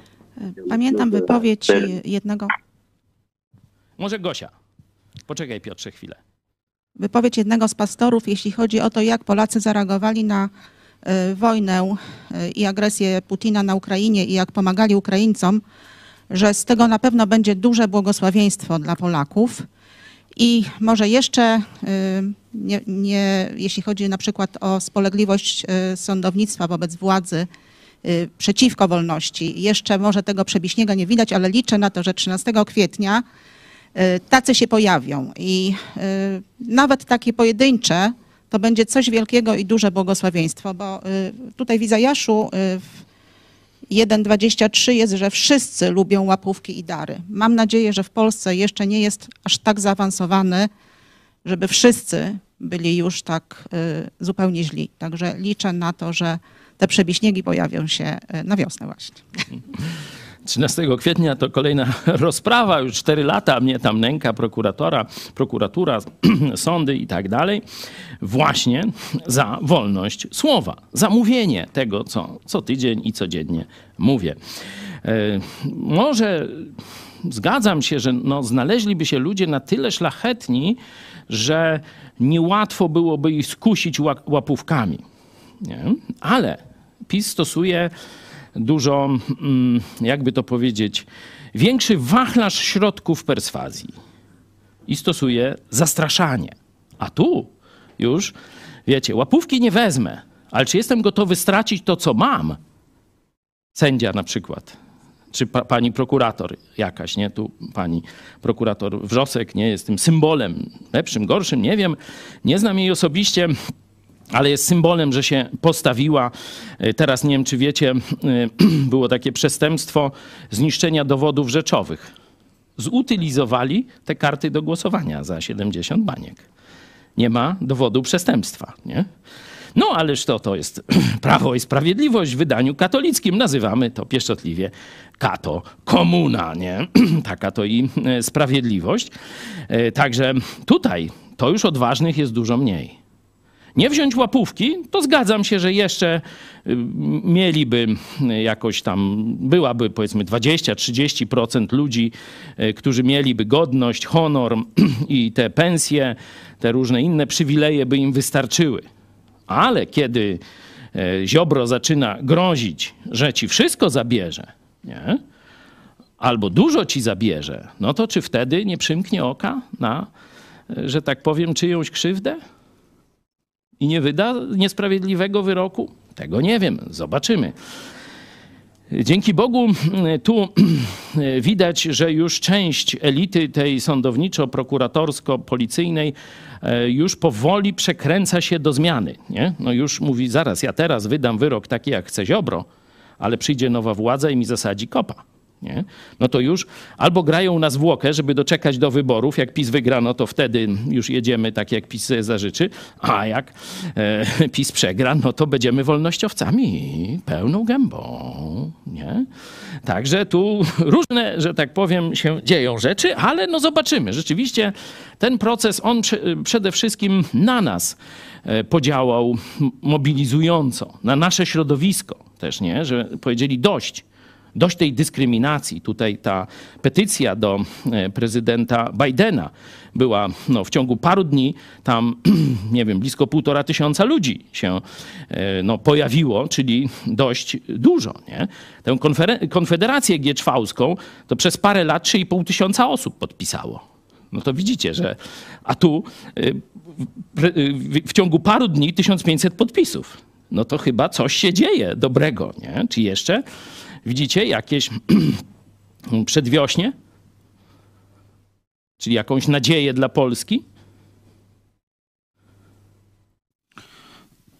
Pamiętam wypowiedź jednego, Może Gosia. Poczekaj Piotrze chwilę. Wypowiedź jednego z pastorów, jeśli chodzi o to, jak Polacy zareagowali na e, wojnę e, i agresję Putina na Ukrainie i jak pomagali Ukraińcom, że z tego na pewno będzie duże błogosławieństwo dla Polaków. I może jeszcze, e, nie, nie, jeśli chodzi na przykład o spolegliwość sądownictwa wobec władzy przeciwko wolności, jeszcze może tego przebiśniega nie widać, ale liczę na to, że 13 kwietnia tacy się pojawią i e, nawet takie pojedyncze to będzie coś wielkiego i duże błogosławieństwo, bo e, tutaj w Izajaszu e, w 1.23 jest, że wszyscy lubią łapówki i dary. Mam nadzieję, że w Polsce jeszcze nie jest aż tak zaawansowany, żeby wszyscy byli już tak zupełnie źli. Także liczę na to, że te przebiśniegi pojawią się na wiosnę właśnie. 13 kwietnia to kolejna rozprawa, już 4 lata mnie tam nęka prokuratora, prokuratura, sądy i tak dalej, właśnie za wolność słowa, za mówienie tego, co, co tydzień i codziennie mówię. E, Może zgadzam się, że no, znaleźliby się ludzie na tyle szlachetni, że niełatwo byłoby ich skusić ła- łapówkami. Nie? Ale PiS stosuje dużo, mm, jakby to powiedzieć, większy wachlarz środków perswazji i stosuje zastraszanie. A tu już, wiecie, łapówki nie wezmę, ale czy jestem gotowy stracić to, co mam? Sędzia na przykład, czy pa, pani prokurator jakaś, nie? Tu pani prokurator Wrzosek, nie? Jest tym symbolem, lepszym, gorszym, nie wiem. Nie znam jej osobiście, ale jest symbolem, że się postawiła. E, Teraz nie wiem, czy wiecie, e, było takie przestępstwo zniszczenia dowodów rzeczowych. Zutylizowali te karty do głosowania za 70 baniek. Nie ma dowodu przestępstwa, nie? No, ależ to, to jest Prawo i Sprawiedliwość w wydaniu katolickim. Nazywamy to pieszczotliwie kato komuna, nie? Taka to i e, sprawiedliwość. Także tutaj to już odważnych jest dużo mniej. Nie wziąć łapówki, to zgadzam się, że jeszcze y, mieliby jakoś tam, byłaby powiedzmy 20-30% ludzi, y, którzy mieliby godność, honor i te pensje, te różne inne przywileje by im wystarczyły. Ale kiedy Ziobro zaczyna grozić, że ci wszystko zabierze, nie? albo dużo ci zabierze, no to czy wtedy nie przymknie oka na, że tak powiem, czyjąś krzywdę? I nie wyda niesprawiedliwego wyroku? Tego nie wiem, zobaczymy. Dzięki Bogu tu widać, że już część elity tej sądowniczo-prokuratorsko-policyjnej e, już powoli przekręca się do zmiany. Nie? No już mówi, zaraz, ja teraz wydam wyrok taki, jak chce Ziobro, ale przyjdzie nowa władza i mi zasadzi kopa. Nie? No to już albo grają na zwłokę, żeby doczekać do wyborów. Jak PiS wygra, no to wtedy już jedziemy tak, jak PiS sobie zażyczy. A jak e, PiS przegra, no to będziemy wolnościowcami pełną gębą. Nie? Także tu różne, że tak powiem, się dzieją rzeczy, ale no zobaczymy. Rzeczywiście ten proces, on przede wszystkim na nas e, podziałał mobilizująco, na nasze środowisko też, nie? Że powiedzieli dość dość tej dyskryminacji. Tutaj ta petycja do e, prezydenta Bidena była no, w ciągu paru dni, tam nie wiem, blisko półtora tysiąca ludzi się e, no, pojawiło, czyli dość dużo. Nie? Tę konfederację gieczwałską to przez parę lat 3,5 tysiąca osób podpisało. No to widzicie, że a tu e, w ciągu paru dni 1500 podpisów. No to chyba coś się dzieje dobrego, nie? Czy jeszcze Widzicie jakieś przedwiośnie? Czyli jakąś nadzieję dla Polski?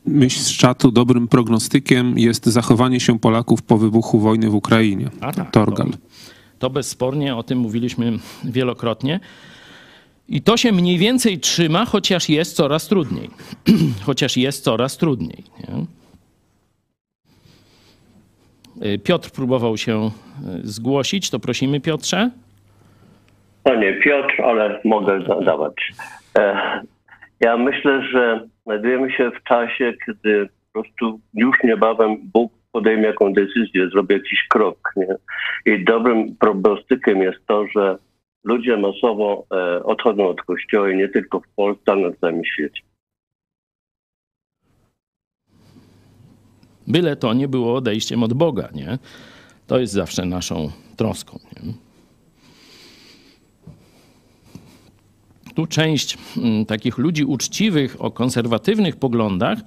Myśl z czatu dobrym prognostykiem jest zachowanie się Polaków po wybuchu wojny w Ukrainie. A tak, Torgal. To, to bezspornie, o tym mówiliśmy wielokrotnie. I to się mniej więcej trzyma, chociaż jest coraz trudniej. chociaż jest coraz trudniej. Nie? Y, Piotr próbował się y, zgłosić, to prosimy Piotrze. To nie Piotr, ale mogę zadawać. E, ja myślę, że znajdujemy się w czasie, kiedy po prostu już niebawem Bóg podejmie jakąś decyzję, zrobi jakiś krok. Nie? I dobrym prognostykiem jest to, że ludzie masowo e, odchodzą od kościoła i nie tylko w Polsce, ale na całym świecie. Byle to nie było odejściem od Boga, nie? To jest zawsze naszą troską. Nie? Tu część mm, takich ludzi uczciwych o konserwatywnych poglądach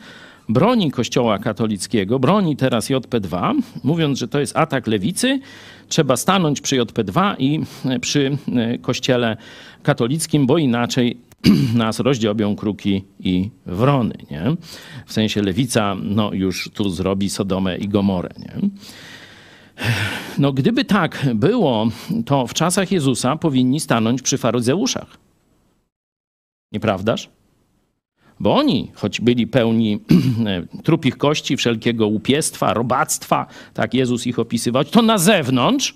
broni Kościoła katolickiego, broni teraz JP2, mówiąc, że to jest atak lewicy, trzeba stanąć przy JP2 i e, przy e, Kościele katolickim, bo inaczej nas rozdziobią kruki i wrony. Nie? W sensie lewica no, już tu zrobi Sodomę i Gomorę. Nie? No, gdyby tak było, to w czasach Jezusa powinni stanąć przy faryzeuszach. Nieprawdaż? Bo oni, choć byli pełni trupich kości, wszelkiego łupiestwa, robactwa, tak Jezus ich opisywał, to na zewnątrz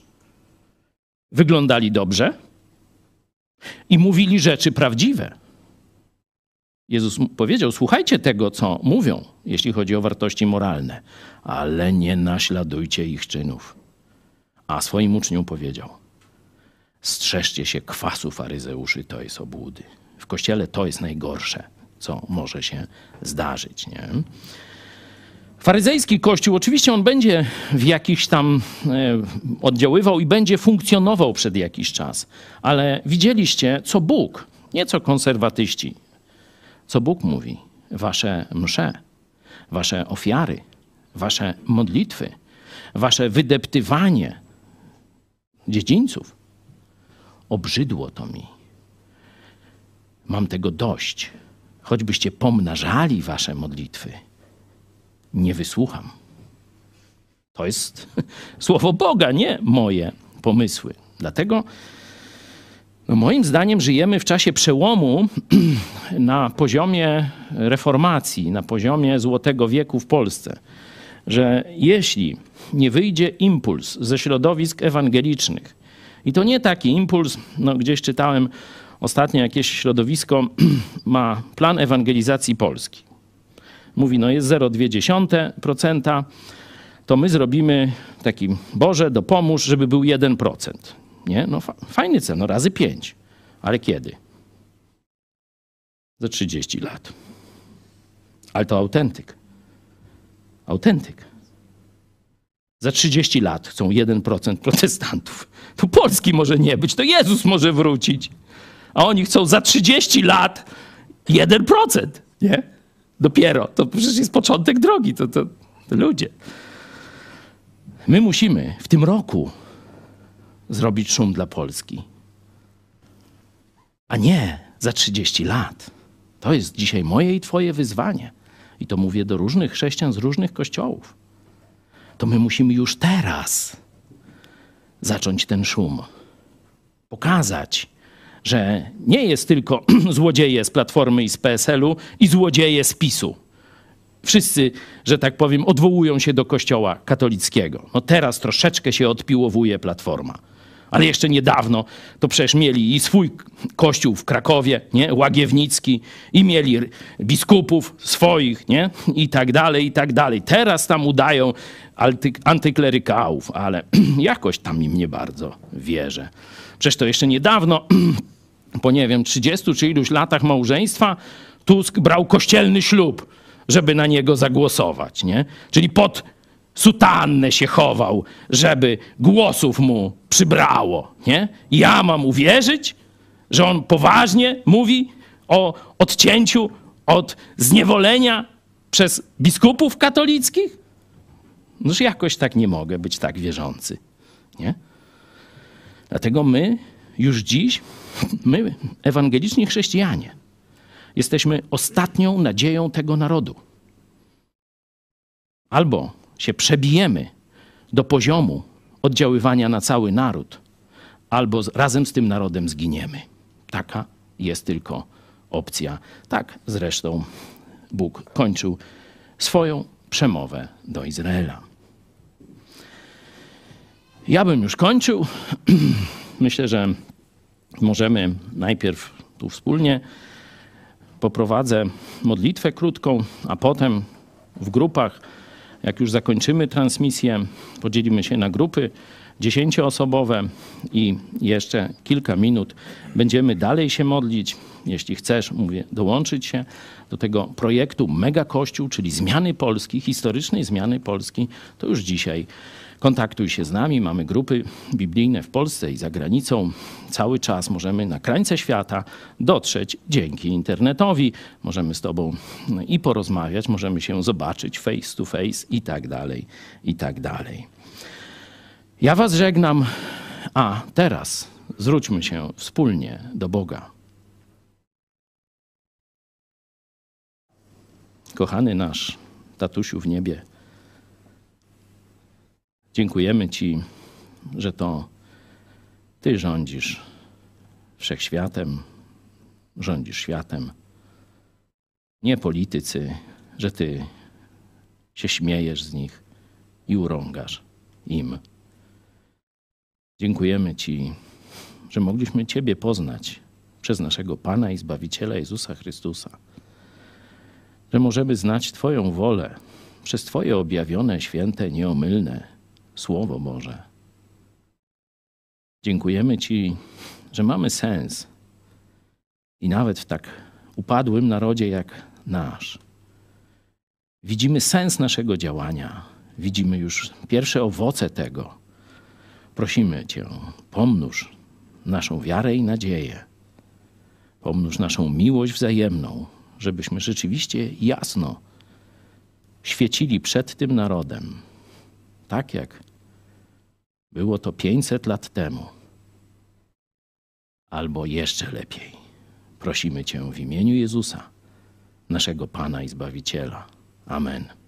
wyglądali dobrze, i mówili rzeczy prawdziwe. Jezus powiedział: Słuchajcie tego, co mówią, jeśli chodzi o wartości moralne, ale nie naśladujcie ich czynów. A swoim uczniom powiedział: Strzeżcie się kwasu faryzeuszy, to jest obłudy. W kościele to jest najgorsze, co może się zdarzyć. Nie? Faryzejski kościół, oczywiście on będzie w jakiś tam e, oddziaływał i będzie funkcjonował przed jakiś czas, ale widzieliście, co Bóg, nie co konserwatyści, co Bóg mówi. Wasze msze, wasze ofiary, wasze modlitwy, wasze wydeptywanie dziedzińców. Obrzydło to mi. Mam tego dość. Choćbyście pomnażali wasze modlitwy nie wysłucham. To jest słowo Boga, nie moje pomysły. Dlatego no moim zdaniem żyjemy w czasie przełomu na poziomie reformacji, na poziomie Złotego Wieku w Polsce, że jeśli nie wyjdzie impuls ze środowisk ewangelicznych, i to nie taki impuls, no gdzieś czytałem ostatnio jakieś środowisko ma plan ewangelizacji Polski. Mówi, no jest 0,2%, to my zrobimy taki, Boże, dopomóż, żeby był 1%. Nie? No fajny cel, no razy 5. Ale kiedy? Za 30 lat. Ale to autentyk. Autentyk. Za 30 lat chcą 1% protestantów. To Polski może nie być, to Jezus może wrócić. A oni chcą za 30 lat 1%, nie? Dopiero. To przecież jest początek drogi, to, to, to ludzie. My musimy w tym roku zrobić szum dla Polski. A nie za 30 lat. To jest dzisiaj moje i Twoje wyzwanie. I to mówię do różnych chrześcijan z różnych kościołów. To my musimy już teraz zacząć ten szum. Pokazać, że nie jest tylko złodzieje z Platformy i z PSL-u i złodzieje z PiSu. Wszyscy, że tak powiem, odwołują się do kościoła katolickiego. No teraz troszeczkę się odpiłowuje Platforma ale jeszcze niedawno to przecież mieli i swój kościół w Krakowie, nie? Łagiewnicki, i mieli biskupów swoich, nie? I tak dalej, i tak dalej. Teraz tam udają antyklerykałów, ale jakoś tam im nie bardzo wierzę. Przecież to jeszcze niedawno, po nie wiem, 30 czy iluś latach małżeństwa, Tusk brał kościelny ślub, żeby na niego zagłosować, nie? Czyli pod sutannę się chował, żeby głosów mu przybrało. Nie? Ja mam uwierzyć, że on poważnie mówi o odcięciu od zniewolenia przez biskupów katolickich? Noż jakoś tak nie mogę być tak wierzący. Nie? Dlatego my już dziś, my, ewangeliczni chrześcijanie, jesteśmy ostatnią nadzieją tego narodu. Albo się przebijemy do poziomu oddziaływania na cały naród, albo razem z tym narodem zginiemy. Taka jest tylko opcja. Tak zresztą Bóg kończył swoją przemowę do Izraela. Ja bym już kończył. Myślę, że możemy najpierw tu wspólnie poprowadzę modlitwę krótką, a potem w grupach jak już zakończymy transmisję, podzielimy się na grupy dziesięcioosobowe i jeszcze kilka minut będziemy dalej się modlić. Jeśli chcesz, mówię, dołączyć się do tego projektu Mega Kościół, czyli zmiany Polski, historycznej zmiany Polski, to już dzisiaj Kontaktuj się z nami, mamy grupy biblijne w Polsce i za granicą. Cały czas możemy na krańce świata dotrzeć dzięki internetowi. Możemy z Tobą i porozmawiać, możemy się zobaczyć face to face i tak dalej, i tak dalej. Ja Was żegnam, a teraz zwróćmy się wspólnie do Boga. Kochany nasz tatusiu w niebie, Dziękujemy Ci, że to Ty rządzisz wszechświatem, rządzisz światem. Nie politycy, że Ty się śmiejesz z nich i urągasz im. Dziękujemy Ci, że mogliśmy Ciebie poznać przez naszego Pana i Zbawiciela Jezusa Chrystusa. Że możemy znać Twoją wolę przez Twoje objawione, święte, nieomylne Słowo Boże. Dziękujemy Ci, że mamy sens i nawet w tak upadłym narodzie jak nasz. Widzimy sens naszego działania, widzimy już pierwsze owoce tego. Prosimy Cię, pomnóż naszą wiarę i nadzieję, pomnóż naszą miłość wzajemną, żebyśmy rzeczywiście jasno świecili przed tym narodem tak jak było to 500 lat temu, albo jeszcze lepiej. Prosimy Cię w imieniu Jezusa, naszego Pana i Zbawiciela. Amen.